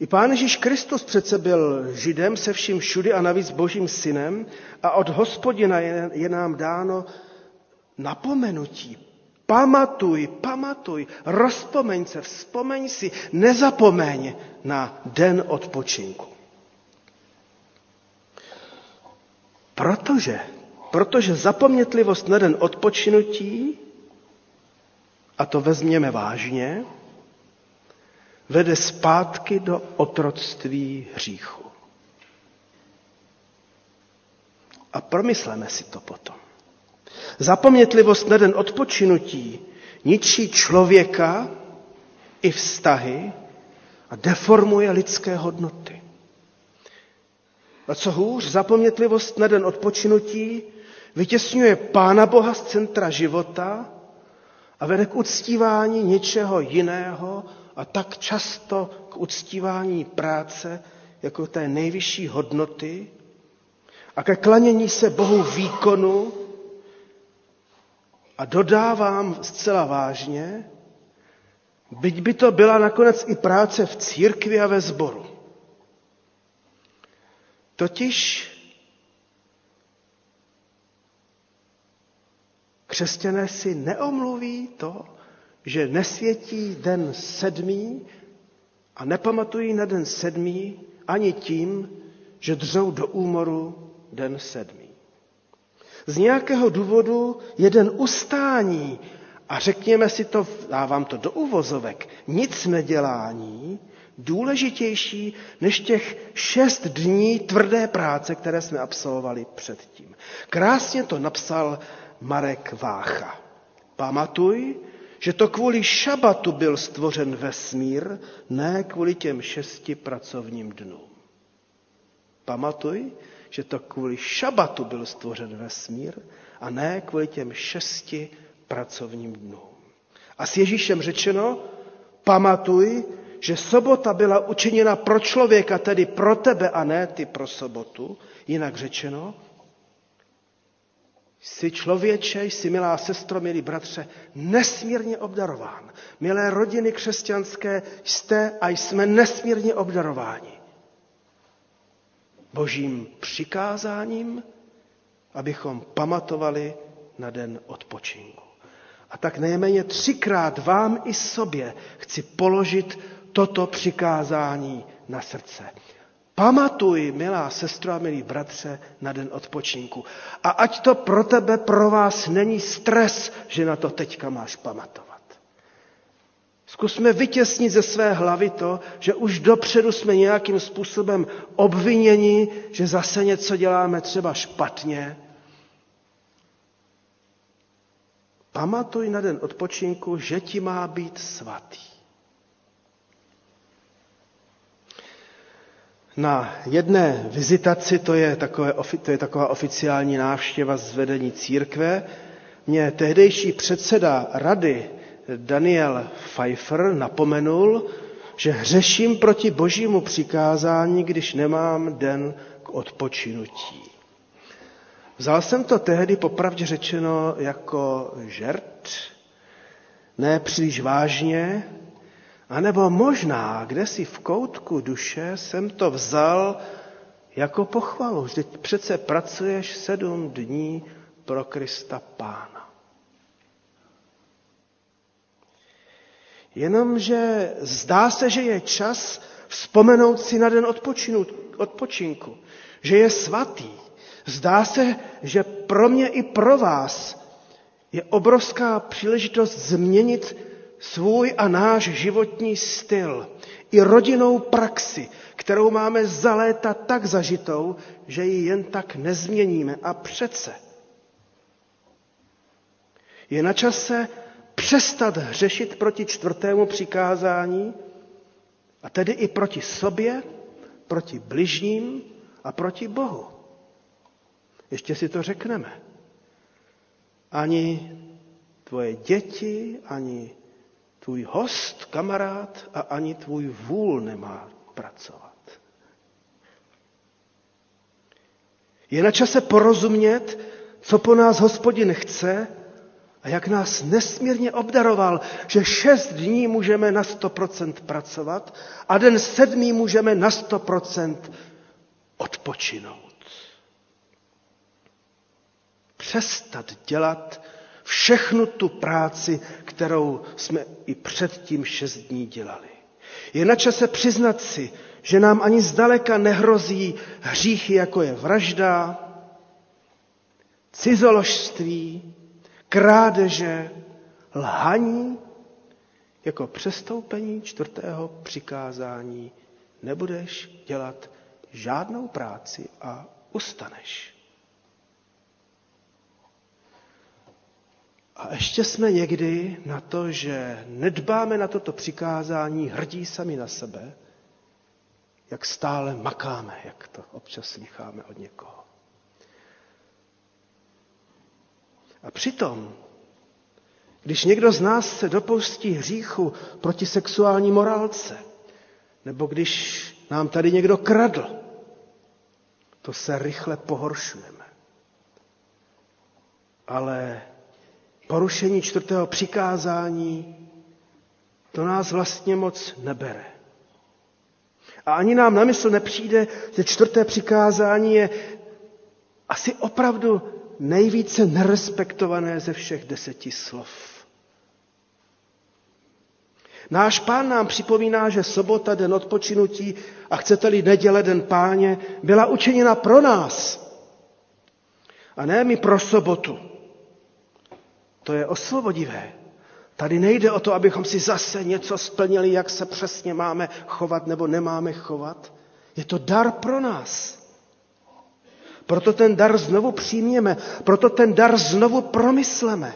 I Pán Ježíš Kristus přece byl židem se vším všudy a navíc božím synem a od hospodina je, je nám dáno napomenutí, Pamatuj, pamatuj, rozpomeň se, vzpomeň si, nezapomeň na den odpočinku. Protože, protože zapomnětlivost na den odpočinutí, a to vezměme vážně, vede zpátky do otroctví hříchu. A promysleme si to potom. Zapomnětlivost na den odpočinutí ničí člověka i vztahy a deformuje lidské hodnoty. A co hůř, zapomnětlivost na den odpočinutí vytěsňuje Pána Boha z centra života a vede k uctívání něčeho jiného a tak často k uctívání práce jako té nejvyšší hodnoty a ke klanění se Bohu výkonu a dodávám zcela vážně, byť by to byla nakonec i práce v církvi a ve sboru. Totiž křesťané si neomluví to, že nesvětí den sedmý a nepamatují na den sedmý ani tím, že dřou do úmoru den sedmý z nějakého důvodu jeden ustání a řekněme si to, dávám to do uvozovek, nic nedělání, důležitější než těch šest dní tvrdé práce, které jsme absolvovali předtím. Krásně to napsal Marek Vácha. Pamatuj, že to kvůli šabatu byl stvořen vesmír, ne kvůli těm šesti pracovním dnům. Pamatuj, že to kvůli šabatu byl stvořen vesmír a ne kvůli těm šesti pracovním dnům. A s Ježíšem řečeno, pamatuj, že sobota byla učiněna pro člověka, tedy pro tebe a ne ty pro sobotu. Jinak řečeno, Jsi člověče, jsi milá sestro, milí bratře, nesmírně obdarován. Milé rodiny křesťanské, jste a jsme nesmírně obdarováni. Božím přikázáním, abychom pamatovali na den odpočinku. A tak nejméně třikrát vám i sobě chci položit toto přikázání na srdce. Pamatuj, milá sestro a milí bratře, na den odpočinku. A ať to pro tebe, pro vás není stres, že na to teďka máš pamatovat. Zkusme vytěsnit ze své hlavy to, že už dopředu jsme nějakým způsobem obviněni, že zase něco děláme třeba špatně. Pamatuj na den odpočinku, že ti má být svatý. Na jedné vizitaci, to je, takové, to je taková oficiální návštěva z vedení církve, mě tehdejší předseda rady Daniel Pfeiffer napomenul, že hřeším proti božímu přikázání, když nemám den k odpočinutí. Vzal jsem to tehdy popravdě řečeno jako žert, ne příliš vážně, a nebo možná, kde si v koutku duše jsem to vzal jako pochvalu. Vždyť přece pracuješ sedm dní pro Krista Pána. Jenomže zdá se, že je čas vzpomenout si na den odpočinu, odpočinku, že je svatý. Zdá se, že pro mě i pro vás je obrovská příležitost změnit svůj a náš životní styl i rodinnou praxi, kterou máme za léta tak zažitou, že ji jen tak nezměníme. A přece je na čase přestat hřešit proti čtvrtému přikázání, a tedy i proti sobě, proti bližním a proti Bohu. Ještě si to řekneme. Ani tvoje děti, ani tvůj host, kamarád a ani tvůj vůl nemá pracovat. Je na čase porozumět, co po nás hospodin chce a jak nás nesmírně obdaroval, že šest dní můžeme na 100% pracovat a den sedmý můžeme na 100% odpočinout. Přestat dělat všechnu tu práci, kterou jsme i předtím šest dní dělali. Je na čase přiznat si, že nám ani zdaleka nehrozí hříchy, jako je vražda, cizoložství, krádeže, lhaní, jako přestoupení čtvrtého přikázání nebudeš dělat žádnou práci a ustaneš. A ještě jsme někdy na to, že nedbáme na toto přikázání, hrdí sami na sebe, jak stále makáme, jak to občas slycháme od někoho. A přitom, když někdo z nás se dopustí hříchu proti sexuální morálce, nebo když nám tady někdo kradl, to se rychle pohoršujeme. Ale porušení čtvrtého přikázání, to nás vlastně moc nebere. A ani nám na mysl nepřijde, že čtvrté přikázání je asi opravdu nejvíce nerespektované ze všech deseti slov. Náš pán nám připomíná, že sobota, den odpočinutí a chcete-li neděle, den páně, byla učiněna pro nás. A ne my pro sobotu. To je osvobodivé. Tady nejde o to, abychom si zase něco splnili, jak se přesně máme chovat nebo nemáme chovat. Je to dar pro nás. Proto ten dar znovu přijměme, proto ten dar znovu promysleme.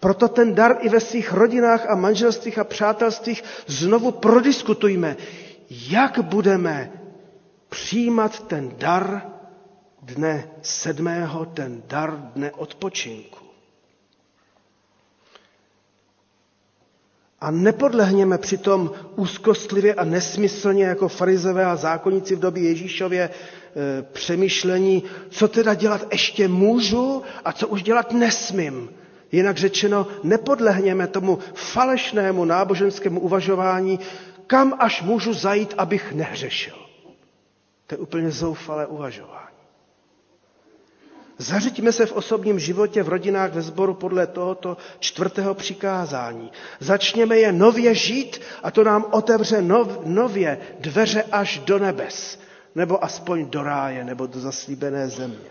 Proto ten dar i ve svých rodinách a manželstvích a přátelstvích znovu prodiskutujme, jak budeme přijímat ten dar dne sedmého, ten dar dne odpočinku. A nepodlehněme přitom úzkostlivě a nesmyslně jako farizové a zákonníci v době Ježíšově přemýšlení, co teda dělat ještě můžu a co už dělat nesmím. Jinak řečeno, nepodlehněme tomu falešnému náboženskému uvažování, kam až můžu zajít, abych nehřešil. To je úplně zoufalé uvažování. Zařiďme se v osobním životě, v rodinách, ve sboru podle tohoto čtvrtého přikázání. Začněme je nově žít a to nám otevře nov, nově dveře až do nebes, nebo aspoň do ráje, nebo do zaslíbené země.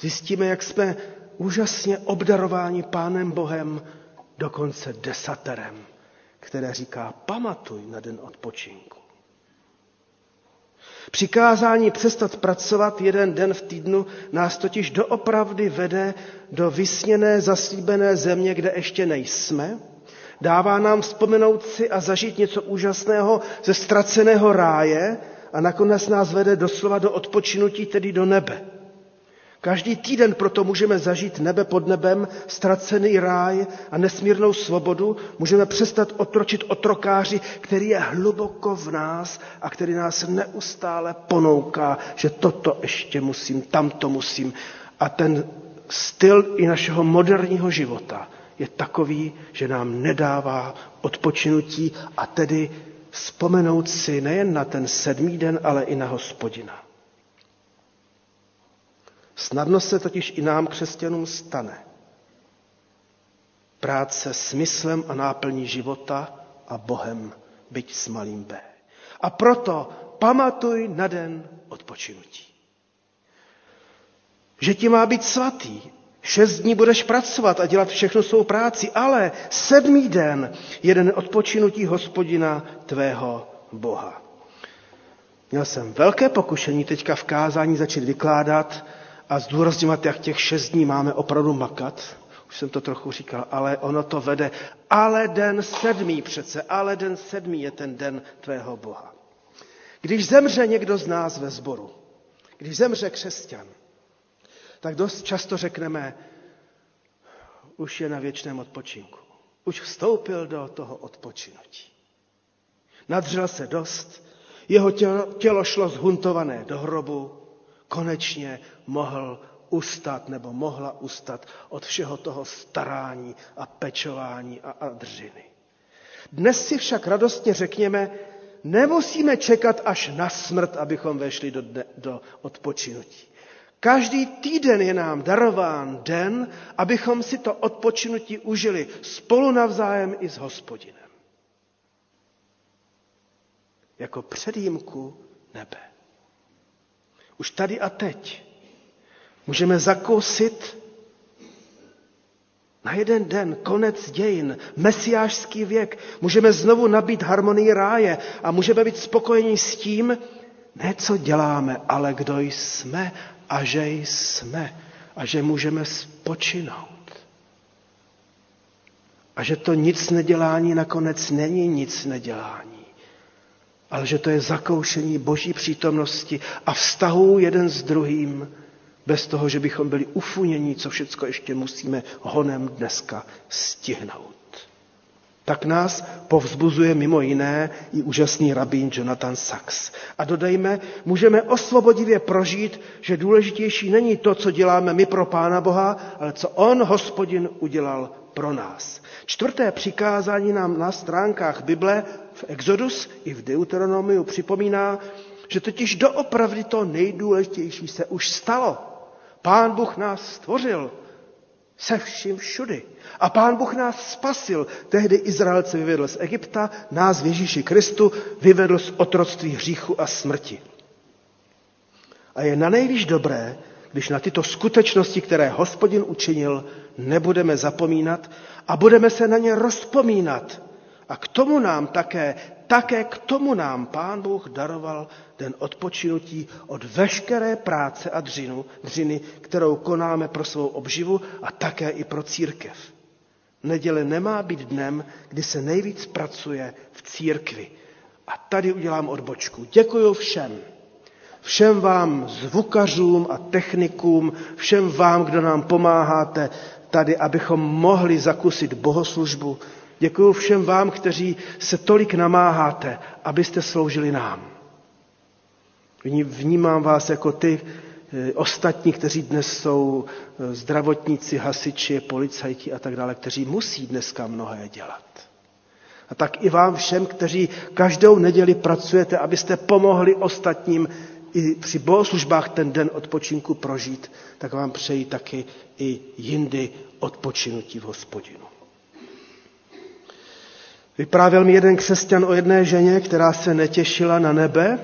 Zjistíme, jak jsme úžasně obdarováni Pánem Bohem, dokonce desaterem, které říká, pamatuj na den odpočinku. Přikázání přestat pracovat jeden den v týdnu nás totiž doopravdy vede do vysněné, zaslíbené země, kde ještě nejsme. Dává nám vzpomenout si a zažít něco úžasného ze ztraceného ráje a nakonec nás vede doslova do odpočinutí, tedy do nebe. Každý týden proto můžeme zažít nebe pod nebem, ztracený ráj a nesmírnou svobodu. Můžeme přestat otročit otrokáři, který je hluboko v nás a který nás neustále ponouká, že toto ještě musím, tamto musím. A ten styl i našeho moderního života je takový, že nám nedává odpočinutí a tedy vzpomenout si nejen na ten sedmý den, ale i na hospodina. Snadno se totiž i nám, křesťanům, stane. Práce smyslem a náplní života a Bohem, byť s malým B. A proto pamatuj na den odpočinutí. Že ti má být svatý. Šest dní budeš pracovat a dělat všechno svou práci, ale sedmý den je den odpočinutí hospodina tvého Boha. Měl jsem velké pokušení teďka v kázání začít vykládat a zdůrazňovat, jak těch šest dní máme opravdu makat. Už jsem to trochu říkal, ale ono to vede. Ale den sedmý přece, ale den sedmý je ten den tvého Boha. Když zemře někdo z nás ve sboru, když zemře křesťan, tak dost často řekneme, už je na věčném odpočinku. Už vstoupil do toho odpočinutí. Nadřel se dost, jeho tělo, tělo šlo zhuntované do hrobu, konečně mohl ustat nebo mohla ustat od všeho toho starání a pečování a, dřiny. Dnes si však radostně řekněme, nemusíme čekat až na smrt, abychom vešli do, dne, do odpočinutí. Každý týden je nám darován den, abychom si to odpočinutí užili spolu navzájem i s hospodinem. Jako předjímku nebe. Už tady a teď můžeme zakousit na jeden den konec dějin, mesiářský věk. Můžeme znovu nabít harmonii ráje a můžeme být spokojeni s tím, ne co děláme, ale kdo jsme a že jsme a že můžeme spočinout. A že to nic nedělání nakonec není nic nedělání ale že to je zakoušení Boží přítomnosti a vztahu jeden s druhým, bez toho, že bychom byli ufunění, co všechno ještě musíme honem dneska stihnout. Tak nás povzbuzuje mimo jiné i úžasný rabín Jonathan Sachs. A dodejme, můžeme osvobodivě prožít, že důležitější není to, co děláme my pro Pána Boha, ale co On, hospodin, udělal pro nás. Čtvrté přikázání nám na stránkách Bible v Exodus i v Deuteronomiu připomíná, že totiž doopravdy to nejdůležitější se už stalo. Pán Bůh nás stvořil se vším všudy. A pán Bůh nás spasil. Tehdy Izraelce vyvedl z Egypta, nás v Ježíši Kristu vyvedl z otroctví hříchu a smrti. A je na nejvíc dobré, když na tyto skutečnosti, které hospodin učinil, nebudeme zapomínat a budeme se na ně rozpomínat A k tomu nám také, také k tomu nám Pán Bůh daroval den odpočinutí od veškeré práce a dřinu, dřiny, kterou konáme pro svou obživu a také i pro církev. Neděle nemá být dnem, kdy se nejvíc pracuje v církvi. A tady udělám odbočku. Děkuji všem. Všem vám, zvukařům a technikům, všem vám, kdo nám pomáháte tady, abychom mohli zakusit bohoslužbu. Děkuji všem vám, kteří se tolik namáháte, abyste sloužili nám. Vnímám vás jako ty eh, ostatní, kteří dnes jsou eh, zdravotníci, hasiči, policajti a tak dále, kteří musí dneska mnohé dělat. A tak i vám všem, kteří každou neděli pracujete, abyste pomohli ostatním i při bohoslužbách ten den odpočinku prožít, tak vám přeji taky i jindy odpočinutí v hospodinu. Vyprávěl mi jeden křesťan o jedné ženě, která se netěšila na nebe,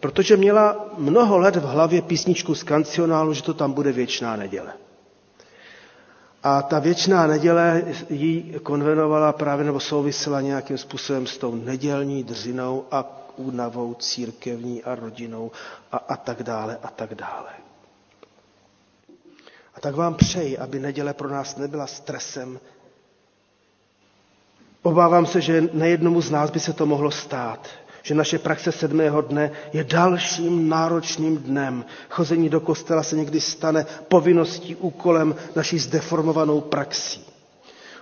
protože měla mnoho let v hlavě písničku z kancionálu, že to tam bude věčná neděle. A ta věčná neděle jí konvenovala právě nebo souvisela nějakým způsobem s tou nedělní dřinou a únavou církevní a rodinou a, a tak dále a tak dále. A tak vám přeji, aby neděle pro nás nebyla stresem. Obávám se, že nejednomu z nás by se to mohlo stát, že naše praxe sedmého dne je dalším náročným dnem. Chození do kostela se někdy stane povinností, úkolem naší zdeformovanou praxí.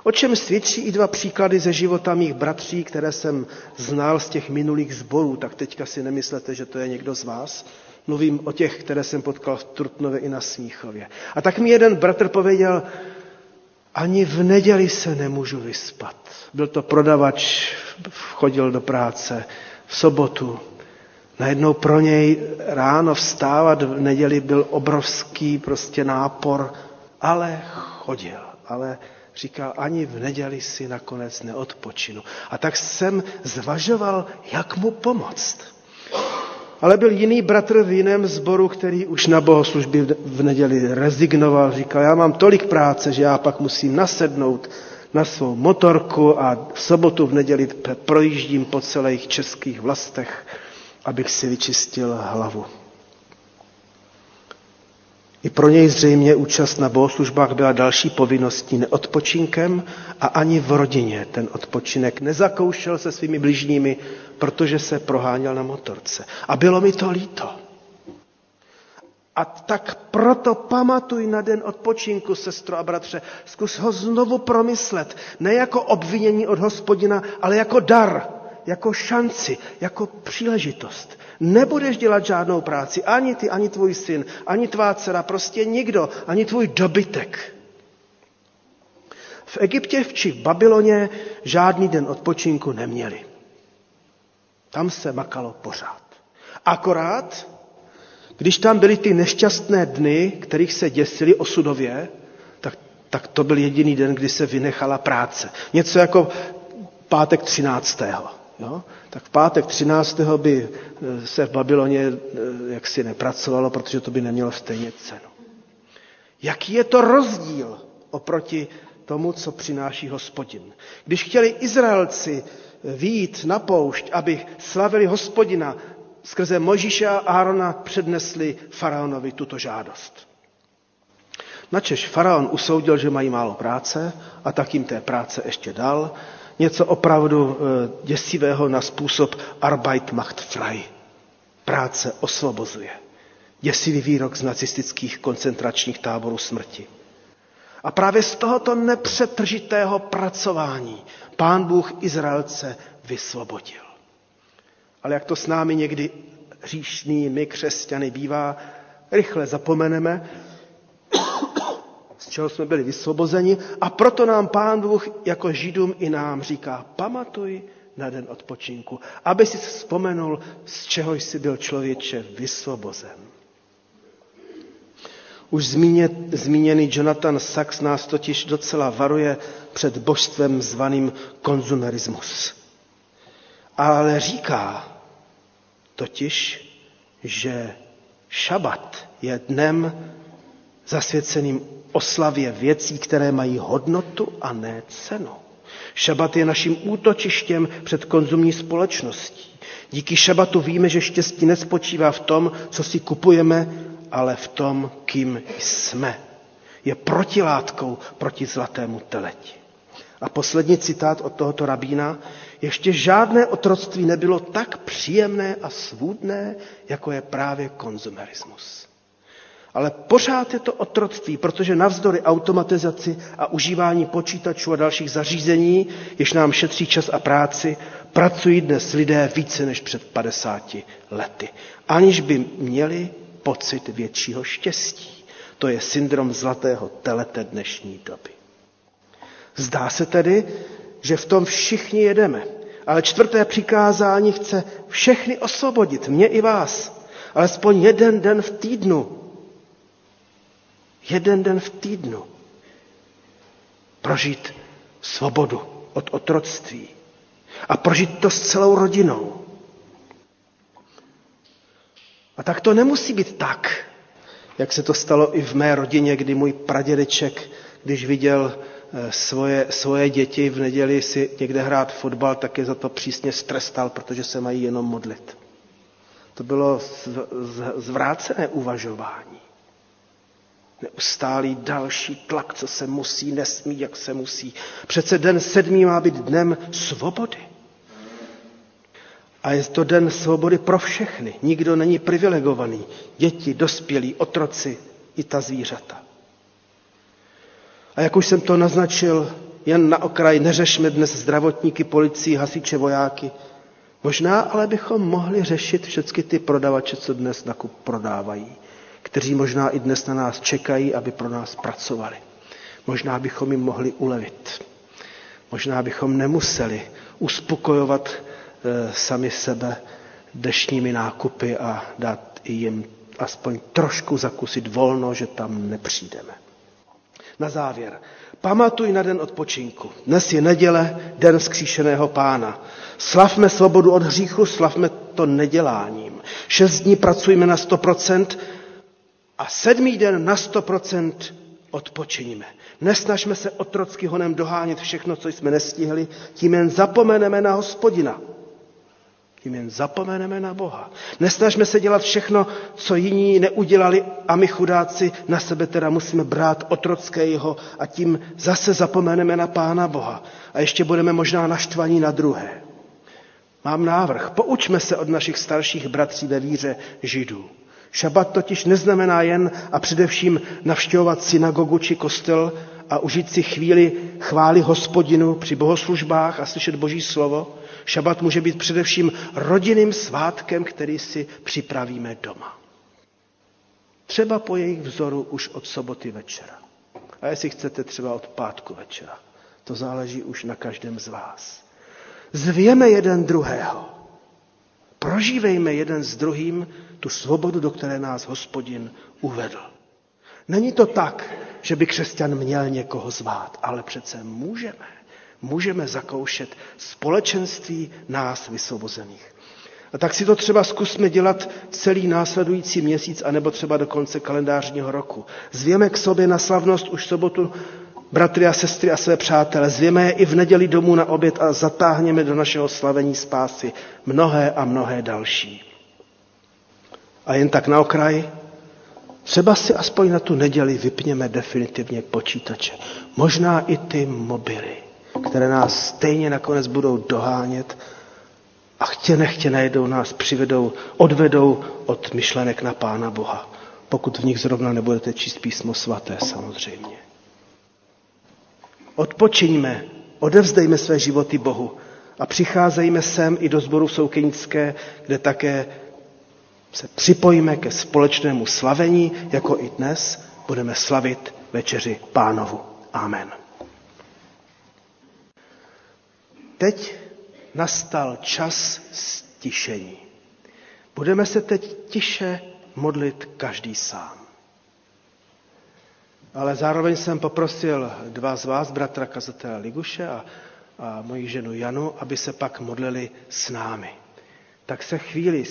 O čem svědčí i dva příklady ze života mých bratří, které jsem znal z těch minulých zborů, tak teďka si nemyslete, že to je někdo z vás. Mluvím o těch, které jsem potkal v Trutnově i na Smíchově. A tak mi jeden bratr pověděl, ani v neděli se nemůžu vyspat. Byl to prodavač, chodil do práce v sobotu. Najednou pro něj ráno vstávat v neděli byl obrovský prostě nápor, ale chodil, ale Říkal, ani v neděli si nakonec neodpočinu. A tak jsem zvažoval, jak mu pomoct. Ale byl jiný bratr v jiném sboru, který už na bohoslužbě v neděli rezignoval. Říkal, já mám tolik práce, že já pak musím nasednout na svou motorku a v sobotu v neděli projíždím po celých českých vlastech, abych si vyčistil hlavu. I pro něj zřejmě účast na bohoslužbách byla další povinností neodpočinkem a ani v rodině ten odpočinek nezakoušel se svými bližními, protože se proháněl na motorce. A bylo mi to líto. A tak proto pamatuj na den odpočinku, sestro a bratře. Zkus ho znovu promyslet. Ne jako obvinění od hospodina, ale jako dar, jako šanci, jako příležitost. Nebudeš dělat žádnou práci, ani ty, ani tvůj syn, ani tvá dcera, prostě nikdo, ani tvůj dobytek. V Egyptě či v Babyloně žádný den odpočinku neměli. Tam se makalo pořád. Akorát, když tam byly ty nešťastné dny, kterých se děsili osudově, tak, tak to byl jediný den, kdy se vynechala práce. Něco jako pátek 13. Jo? Tak v pátek 13. by eh, se v Babyloně eh, jaksi nepracovalo, protože to by nemělo stejně cenu. Jaký je to rozdíl oproti tomu, co přináší hospodin? Když chtěli Izraelci výjít na poušť, aby slavili hospodina, skrze Možíše a Árona přednesli faraonovi tuto žádost. Načež faraon usoudil, že mají málo práce a tak jim té práce ještě dal něco opravdu eh, děsivého na způsob Arbeit macht frei. Práce osvobozuje. Děsivý výrok z nacistických koncentračních táborů smrti. A právě z tohoto nepřetržitého pracování pán Bůh Izraelce vysvobodil. Ale jak to s námi někdy hříšný křesťany bývá, rychle zapomeneme čeho jsme byli vysvobozeni a proto nám Pán Bůh jako Židům i nám říká, pamatuj na den odpočinku, aby si vzpomenul, z čeho jsi byl člověče vysvobozen. Už zmíněný Jonathan Sachs nás totiž docela varuje před božstvem zvaným konzumerismus. Ale říká totiž, že šabat je dnem zasvěceným oslavě věcí, které mají hodnotu a ne cenu. Šabat je naším útočištěm před konzumní společností. Díky šabatu víme, že štěstí nespočívá v tom, co si kupujeme, ale v tom, kým jsme. Je protilátkou proti zlatému teleti. A poslední citát od tohoto rabína. Ještě žádné otroctví nebylo tak příjemné a svůdné, jako je právě konzumerismus. Ale pořád je to otroctví, protože navzdory automatizaci a užívání počítačů a dalších zařízení, jež nám šetří čas a práci, pracují dnes lidé více než před 50 lety, aniž by měli pocit většího štěstí. To je syndrom zlatého telete dnešní doby. Zdá se tedy, že v tom všichni jedeme. Ale čtvrté přikázání chce všechny osvobodit, mě i vás. Alespoň jeden den v týdnu. Jeden den v týdnu. Prožít svobodu od otroctví. A prožít to s celou rodinou. A tak to nemusí být tak, jak se to stalo i v mé rodině, kdy můj pradědeček, když viděl Eh, svoje, svoje děti v neděli si někde hrát fotbal, tak je za to přísně strestal, protože se mají jenom modlit. To bylo zvrácené uvažování. Neustálý další tlak, co se musí, nesmí, jak se musí. Přece den sedmý má být dnem svobody. A je to den svobody pro všechny. Nikdo není privilegovaný. Děti, dospělí, otroci i ta zvířata. A jak už jsem to naznačil, jen na okraj neřešme dnes zdravotníky, policii, hasiče, vojáky. Možná ale bychom mohli řešit všechny ty prodavače, co dnes nakup prodávají, kteří možná i dnes na nás čekají, aby pro nás pracovali. Možná bychom jim mohli ulevit. Možná bychom nemuseli uspokojovat e, sami sebe dešními nákupy a dát jim aspoň trošku zakusit volno, že tam nepřijdeme. Na závěr. Pamatuj na den odpočinku. Dnes je neděle, den vzkříšeného pána. Slavme svobodu od hříchu, slavme to neděláním. Šest dní pracujeme na 100% a sedmý den na 100% odpočiníme. Nesnažme se otrocky honem dohánět všechno, co jsme nestihli, tím jen zapomeneme na hospodina. Tím jen zapomeneme na Boha. Nesnažme se dělat všechno, co jiní neudělali a my chudáci na sebe teda musíme brát otrocké jeho a tím zase zapomeneme na Pána Boha. A ještě budeme možná naštvaní na druhé. Mám návrh. Poučme se od našich starších bratří ve víře židů. Šabat totiž neznamená jen a především navštěvovat synagogu či kostel a užít si chvíli chvály hospodinu při bohoslužbách a slyšet boží slovo, Šabat může být především rodinným svátkem, který si připravíme doma. Třeba po jejich vzoru už od soboty večera. A jestli chcete třeba od pátku večera. To záleží už na každém z vás. Zvěme jeden druhého. Prožívejme jeden s druhým tu svobodu, do které nás hospodin uvedl. Není to tak, že by křesťan měl někoho zvát, ale přece můžeme můžeme zakoušet společenství nás vysvobozených. A tak si to třeba zkusme dělat celý následující měsíc, anebo třeba do konce kalendářního roku. Zvěme k sobě na slavnost už sobotu bratry a sestry a své přátele. Zvěme je i v neděli domů na oběd a zatáhněme do našeho slavení spásy mnohé a mnohé další. A jen tak na okraj, třeba si aspoň na tu neděli vypněme definitivně počítače. Možná i ty mobily které nás stejně nakonec budou dohánět a chtě nechtě najednou nás přivedou, odvedou od myšlenek na Pána Boha. Pokud v nich zrovna nebudete číst písmo svaté, samozřejmě. Odpočiňme, odevzdejme své životy Bohu a přicházejme sem i do sboru Soukenické, kde také se připojíme ke společnému slavení, jako i dnes budeme slavit večeři pánovu. Amen. Teď nastal čas stišení. Budeme se teď tiše modlit každý sám. Ale zároveň jsem poprosil dva z vás, bratra kazatele Liguše a, a moji ženu Janu, aby se pak modlili s námi. Tak se chvíli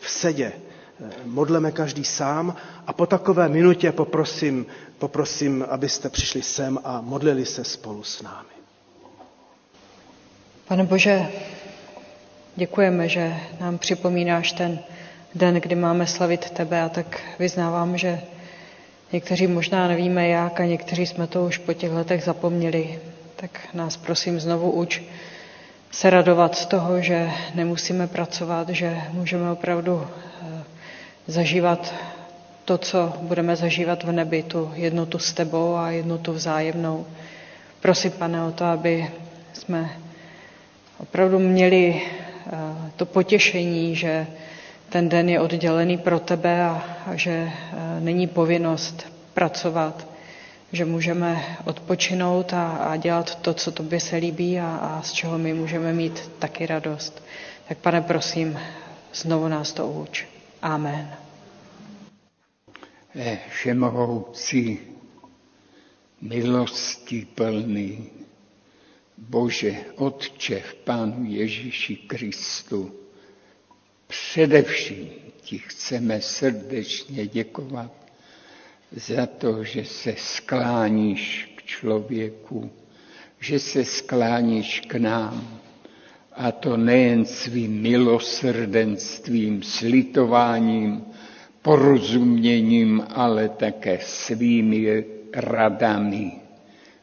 v sedě eh, modleme každý sám a po takové minutě poprosím, poprosím, abyste přišli sem a modlili se spolu s námi. Pane Bože, děkujeme, že nám připomínáš ten den, kdy máme slavit tebe a tak vyznávám, že někteří možná nevíme jak a někteří jsme to už po těch letech zapomněli. Tak nás prosím znovu uč se radovat z toho, že nemusíme pracovat, že můžeme opravdu eh, zažívat to, co budeme zažívat v nebi, tu jednotu s tebou a jednotu vzájemnou. Prosím, pane, o to, aby jsme opravdu měli eh, to potěšení, že ten den je oddělený pro tebe a, a že e, není povinnost pracovat, že můžeme odpočinout a, a dělat to, co tobě se líbí a, a z čeho my můžeme mít taky radost. Tak pane, prosím, znovu nás to uč. Amen. E, všemohoucí, milosti plný, Bože, Otče v Pánu Ježíši Kristu, Především ti chceme srdečně děkovat za to, že se skláníš k člověku, že se skláníš k nám. A to nejen svým milosrdenstvím, slitováním, porozuměním, ale také svými radami.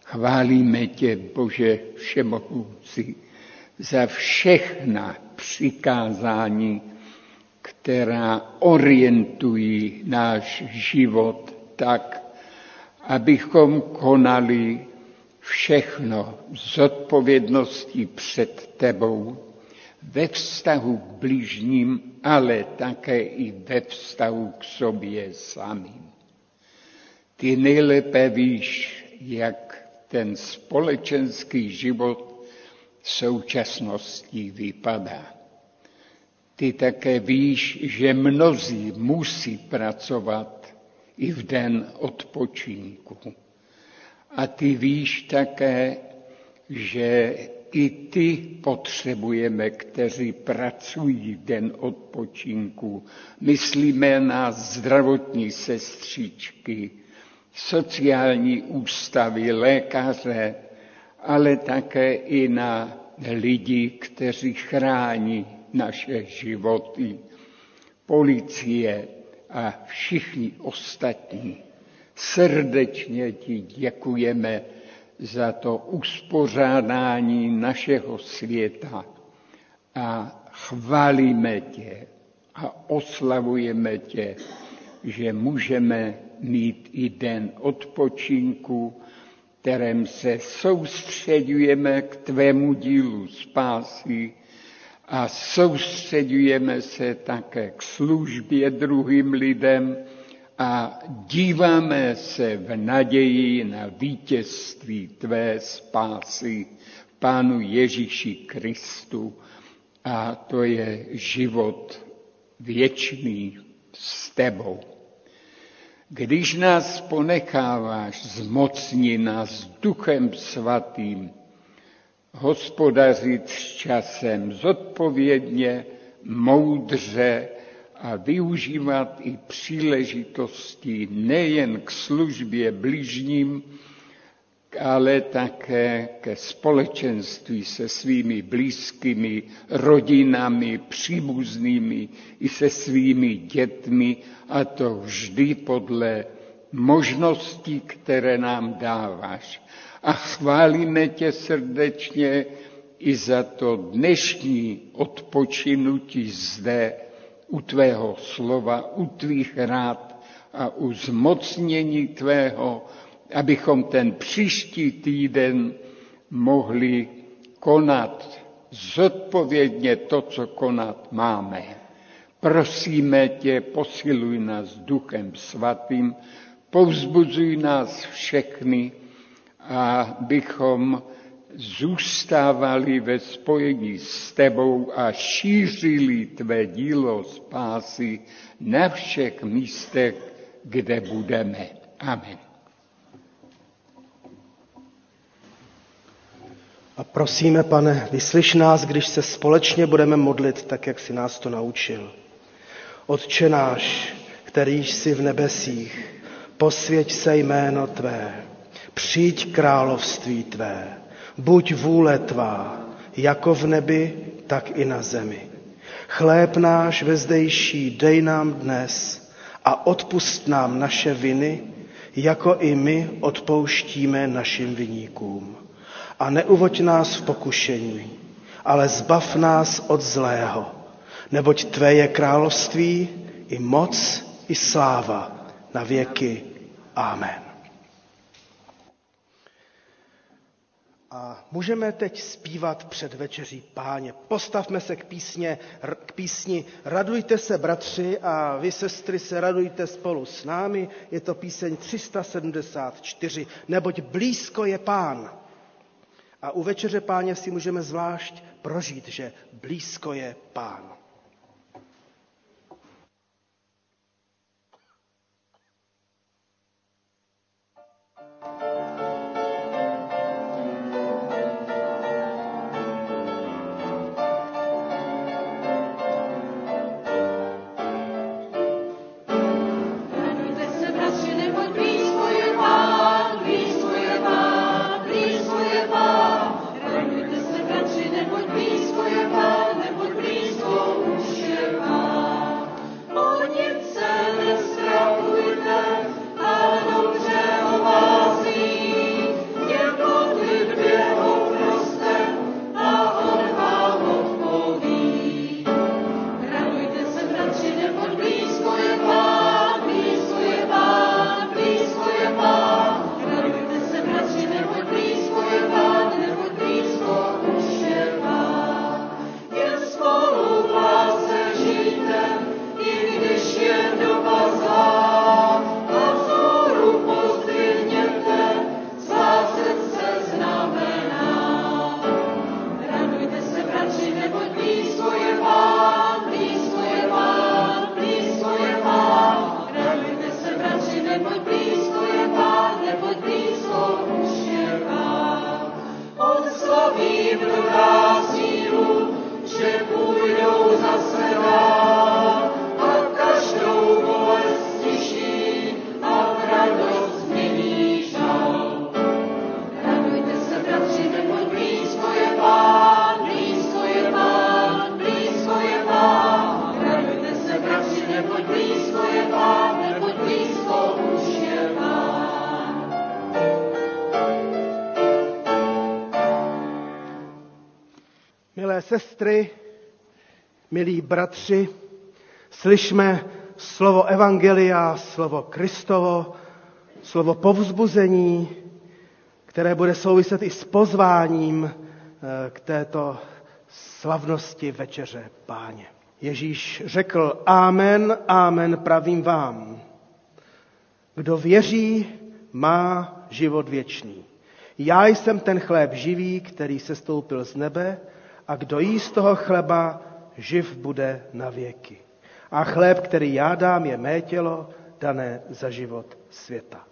Chválíme tě, Bože Všemohoucí, za všechna přikázání, která orientují náš život tak, abychom konali všechno z odpovědností před tebou, ve vztahu k blížním, ale také i ve vztahu k sobě samým. Ty nejlépe víš, jak ten společenský život současností vypadá. Ty také víš, že mnozí musí pracovat i v den odpočinku. A ty víš také, že i ty potřebujeme, kteří pracují den odpočinku. Myslíme na zdravotní sestřičky, sociální ústavy, lékaře, ale také i na lidi, kteří chrání naše životy, policie a všichni ostatní. Srdečně ti děkujeme za to uspořádání našeho světa a chválíme tě a oslavujeme tě, že můžeme mít i den odpočinku, kterém se soustředujeme k tvému dílu spásy a soustředujeme se také k službě druhým lidem a díváme se v naději na vítězství tvé spásy, Pánu Ježíši Kristu. A to je život věčný s tebou. Když nás ponecháváš, zmocni nás duchem svatým, hospodařit s časem zodpovědně, moudře a využívat i příležitosti nejen k službě bližním, ale také ke společenství se svými blízkými, rodinami, příbuznými i se svými dětmi, a to vždy podle možností, které nám dáváš a chválíme tě srdečně i za to dnešní odpočinutí zde u tvého slova, u tvých rád a u zmocnění tvého, abychom ten příští týden mohli konat zodpovědně to, co konat máme. Prosíme tě, posiluj nás duchem svatým, povzbuzuj nás všechny, a bychom zůstávali ve spojení s tebou a šířili tvé dílo spásy na všech místech, kde budeme. Amen. A prosíme, pane, vyslyš nás, když se společně budeme modlit, tak jak si nás to naučil. Otče náš, který jsi v nebesích, posvěť se jméno Tvé, Přijď království tvé, buď vůle tvá, jako v nebi, tak i na zemi. Chléb náš vezdejší dej nám dnes a odpust nám naše viny, jako i my odpouštíme našim viníkům. A neuvoď nás v pokušení, ale zbav nás od zlého, neboť Tvé je království i moc i sláva na věky. Amen. A můžeme teď zpívat před večeří páně. Postavme se k, písně, k písni Radujte se, bratři, a vy, sestry, se radujte spolu s námi. Je to píseň 374, neboť blízko je pán. A u večeře páně si můžeme zvlášť prožít, že blízko je pán. Sestry, milí bratři, slyšme slovo Evangelia, slovo Kristovo, slovo povzbuzení, které bude souviset i s pozváním eh, k této slavnosti večeře páně. Ježíš řekl, Amen, Amen, pravím vám. Kdo věří, má život věčný. Já jsem ten chléb živý, který se stoupil z nebe a kdo jí z toho chleba, živ bude na věky. A chléb, který já dám, je mé tělo, dané za život světa.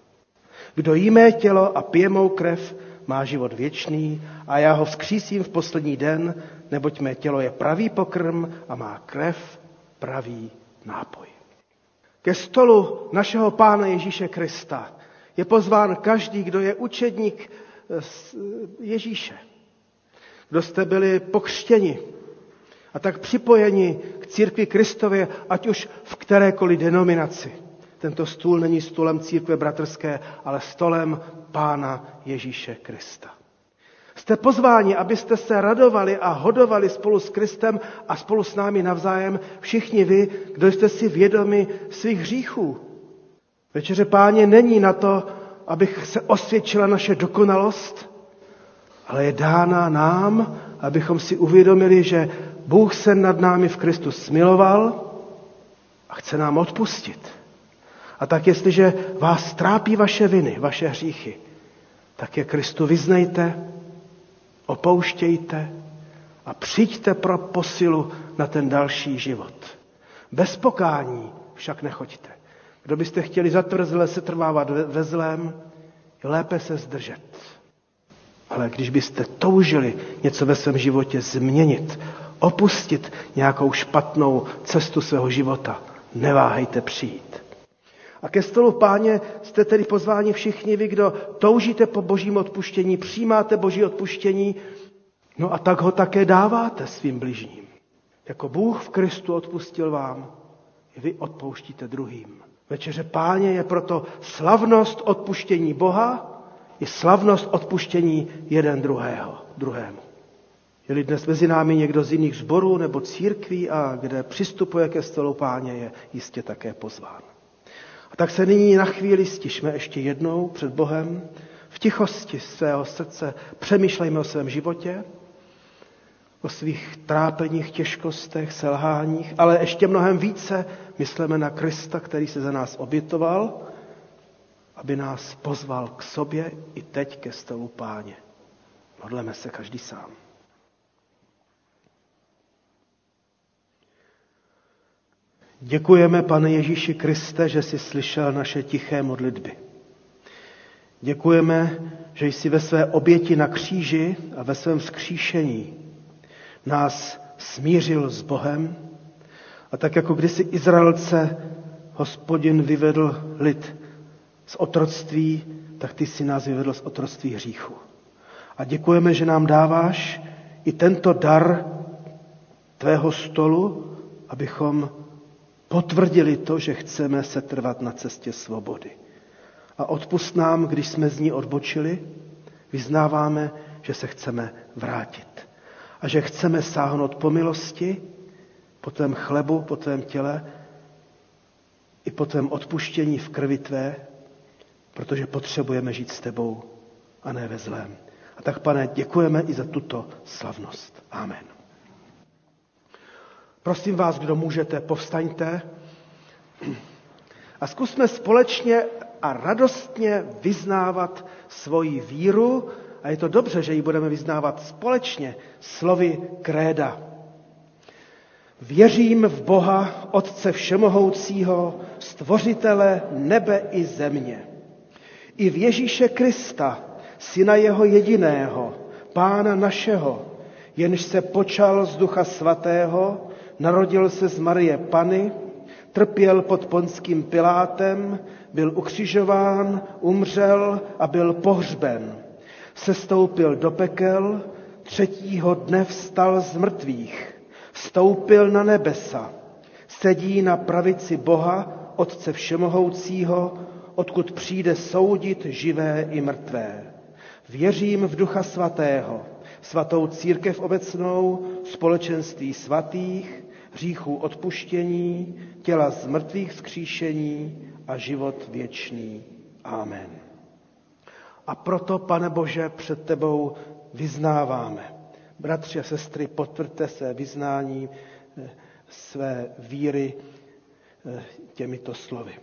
Kdo jí mé tělo a pije mou krev, má život věčný a já ho vzkřísím v poslední den, neboť mé tělo je pravý pokrm a má krev pravý nápoj. Ke stolu našeho Pána Ježíše Krista je pozván každý, kdo je učedník Ježíše kdo jste byli pokřtěni a tak připojeni k církvi Kristově, ať už v kterékoliv denominaci. Tento stůl není stolem církve bratrské, ale stolem Pána Ježíše Krista. Jste pozváni, abyste se radovali a hodovali spolu s Kristem a spolu s námi navzájem všichni vy, kdo jste si vědomi svých hříchů. Večeře páně není na to, abych se osvědčila naše dokonalost, ale je dána nám, abychom si uvědomili, že Bůh se nad námi v Kristu smiloval a chce nám odpustit. A tak jestliže vás trápí vaše viny, vaše hříchy, tak je Kristu vyznejte, opouštějte a přijďte pro posilu na ten další život. Bez pokání však nechoďte. Kdo byste chtěli zatvrzle se trvávat ve zlém, je lépe se zdržet. Ale když byste toužili něco ve svém životě změnit, opustit nějakou špatnou cestu svého života, neváhejte přijít. A ke stolu páně jste tedy pozváni všichni vy, kdo toužíte po božím odpuštění, přijímáte boží odpuštění No a tak ho také dáváte svým bližním. Jako Bůh v Kristu odpustil vám, vy odpouštíte druhým. Večeře páně je proto slavnost odpuštění Boha i slavnost odpuštění jeden druhého, druhému. Je-li dnes mezi námi někdo z jiných zborů nebo církví a kde přistupuje ke stolu páně, je jistě také pozván. A tak se nyní na chvíli stišme ještě jednou před Bohem, v tichosti svého srdce přemýšlejme o svém životě, o svých trápeních, těžkostech, selháních, ale ještě mnohem více myslíme na Krista, který se za nás obětoval, aby nás pozval k sobě i teď ke stolu páně. Modleme se každý sám. Děkujeme, pane Ježíši Kriste, že jsi slyšel naše tiché modlitby. Děkujeme, že jsi ve své oběti na kříži a ve svém vzkříšení nás smířil s Bohem a tak jako kdysi Izraelce hospodin vyvedl lid z otroctví, tak ty si nás vyvedl z otroctví hříchu. A děkujeme, že nám dáváš i tento dar tvého stolu, abychom potvrdili to, že chceme se trvat na cestě svobody. A odpust nám, když jsme z ní odbočili, vyznáváme, že se chceme vrátit. A že chceme sáhnout po milosti, po tvém chlebu, po tvém těle, i po tvém odpuštění v krvi tvé, protože potřebujeme žít s tebou a ne ve zlém. A tak, pane, děkujeme i za tuto slavnost. Amen. Prosím vás, kdo můžete, povstaňte a zkusme společně a radostně vyznávat svoji víru. A je to dobře, že ji budeme vyznávat společně slovy kréda. Věřím v Boha, Otce Všemohoucího, Stvořitele nebe i země. I v Ježíše Krista, Syna jeho jediného, Pána našeho, jenž se počal z Ducha Svatého, Narodil se z Marie Pany, trpěl pod ponským Pilátem, byl ukřižován, umřel a byl pohřben. Sestoupil do pekel, třetího dne vstal z mrtvých, vstoupil na nebesa, sedí na pravici Boha, Otce Všemohoucího, odkud přijde soudit živé i mrtvé. Věřím v Ducha Svatého, svatou církev obecnou, společenství svatých, hříchů odpuštění, těla z mrtvých vzkříšení a život věčný. Amen. A proto, pane Bože, před tebou vyznáváme. Bratři a sestry, potvrďte své vyznání, eh, své víry eh, těmito slovy.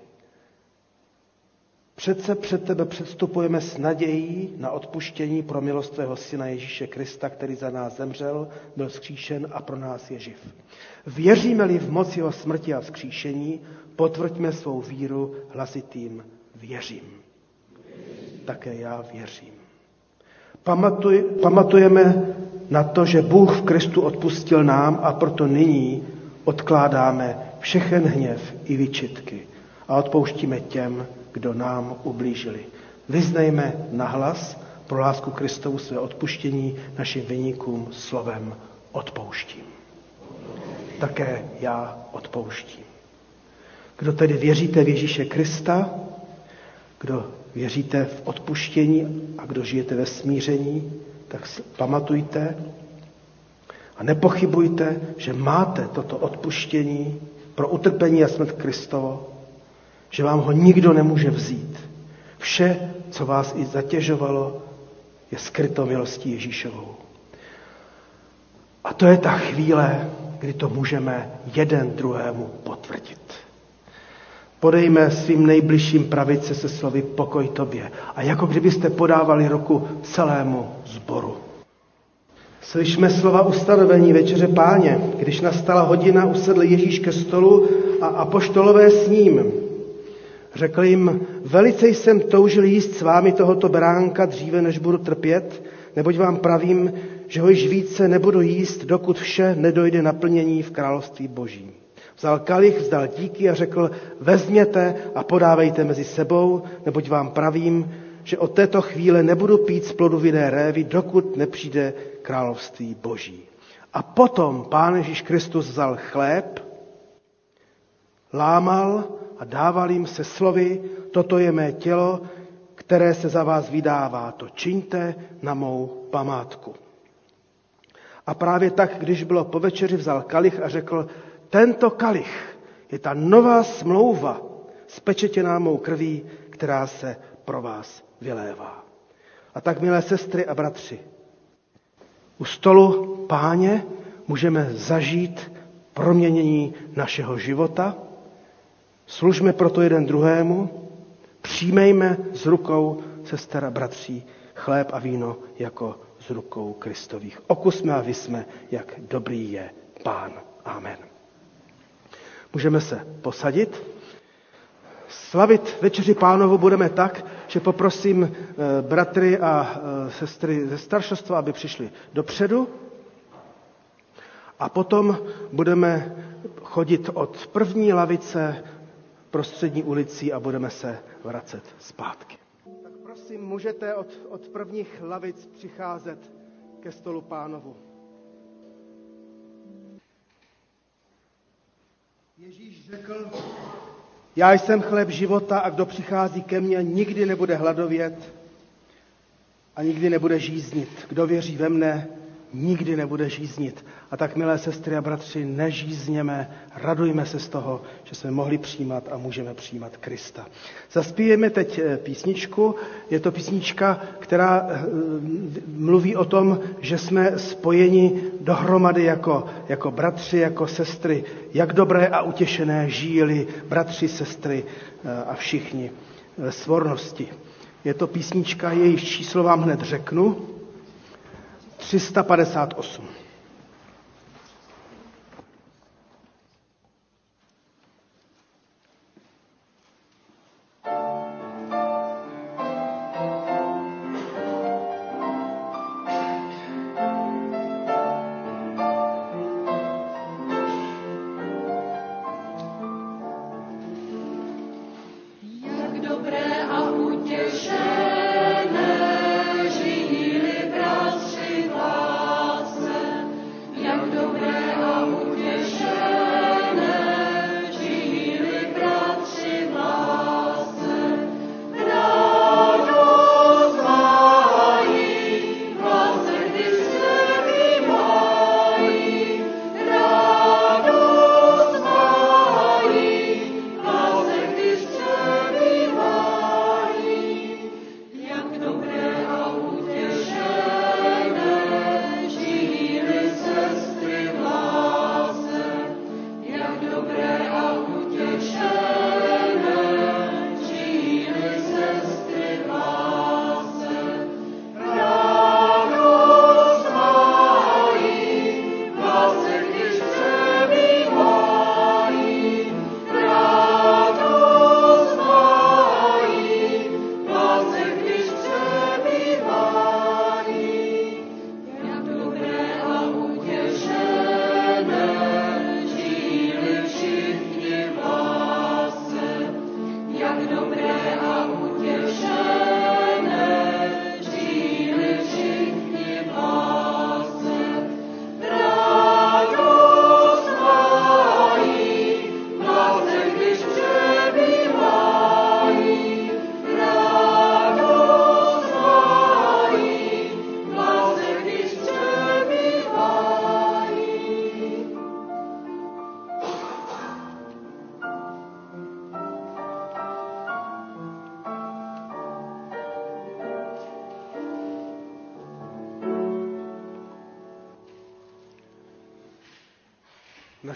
Přece před tebe předstupujeme s nadějí na odpuštění pro milost tvého syna Ježíše Krista, který za nás zemřel, byl skříšen a pro nás je živ. Věříme-li v moc jeho smrti a vzkříšení, potvrďme svou víru hlasitým věřím. Také já věřím. Pamatuj, pamatujeme na to, že Bůh v Kristu odpustil nám a proto nyní odkládáme všechen hněv i vyčitky a odpouštíme těm, kdo nám ublížili. Vyznejme nahlas pro lásku Kristovu své odpuštění našim vynikům slovem odpouštím. Také já odpouštím. Kdo tedy věříte v Ježíše Krista, kdo věříte v odpuštění a kdo žijete ve smíření, tak pamatujte a nepochybujte, že máte toto odpuštění pro utrpení a smrt Kristovo že vám ho nikdo nemůže vzít. Vše, co vás i zatěžovalo, je skryto milostí Ježíšovou. A to je ta chvíle, kdy to můžeme jeden druhému potvrdit. Podejme svým nejbližším pravice se slovy pokoj tobě. A jako kdybyste podávali ruku celému zboru. Slyšme slova ustanovení večeře páně. Když nastala hodina, usedl Ježíš ke stolu a apoštolové s ním. Řekl jim, velice jsem toužil jíst s vámi tohoto beránka dříve, než budu trpět, neboť vám pravím, že ho již více nebudu jíst, dokud vše nedojde naplnění v království boží. Vzal kalich, vzdal díky a řekl, vezměte a podávejte mezi sebou, neboť vám pravím, že od této chvíle nebudu pít z plodu vinné révy, dokud nepřijde království boží. A potom Pán Ježíš Kristus vzal chléb, lámal a dával jim se slovy, toto je mé tělo, které se za vás vydává, to čiňte na mou památku. A právě tak, když bylo po večeři, vzal kalich a řekl, tento kalich je ta nová smlouva, spečetěná mou krví, která se pro vás vylévá. A tak, milé sestry a bratři, u stolu páně můžeme zažít proměnění našeho života. Služme proto jeden druhému, přijmejme z rukou sester a bratří chléb a víno jako z rukou Kristových. Okusme a vysme, jak dobrý je Pán. Amen. Můžeme se posadit. Slavit večeři pánovu budeme tak, že poprosím eh, bratry a eh, sestry ze staršostva, aby přišli dopředu. A potom budeme chodit od první lavice prostřední ulicí a budeme se vracet zpátky. Tak prosím, můžete od, od prvních lavic přicházet ke stolu pánovu. Ježíš řekl, já jsem chléb života a kdo přichází ke mně, nikdy nebude hladovět a nikdy nebude žíznit. Kdo věří ve mne, nikdy nebude žíznit. A tak, milé sestry a bratři, nežízněme, radujme se z toho, že jsme mohli přijímat a můžeme přijímat Krista. Zaspíjeme teď eh, písničku. Je to písnička, která eh, mluví o tom, že jsme spojeni dohromady jako, jako bratři, jako sestry. Jak dobré a utěšené žíli bratři, sestry eh, a všichni ve svornosti. Je to písnička, jejíž číslo vám hned řeknu. 358.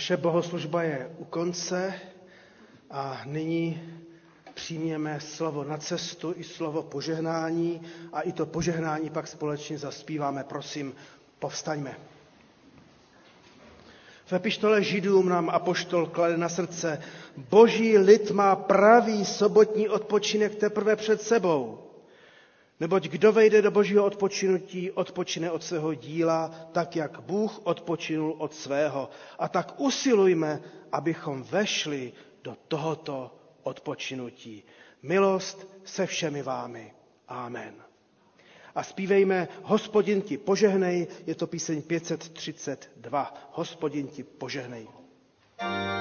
Naše bohoslužba je u konce a nyní přijměme slovo na cestu i slovo požehnání a i to požehnání pak společně zaspíváme. Prosím, povstaňme. V epištole Židům nám apoštol klade na srdce, boží lid má pravý sobotní odpočinek teprve před sebou. Neboť kdo vejde do božího odpočinutí, odpočine od svého díla, tak jak Bůh odpočinul od svého. A tak usilujme, abychom vešli do tohoto odpočinutí. Milost se všemi vámi. Amen. A zpívejme Hospodin ti požehnej, je to píseň 532. Hospodin ti požehnej. thank you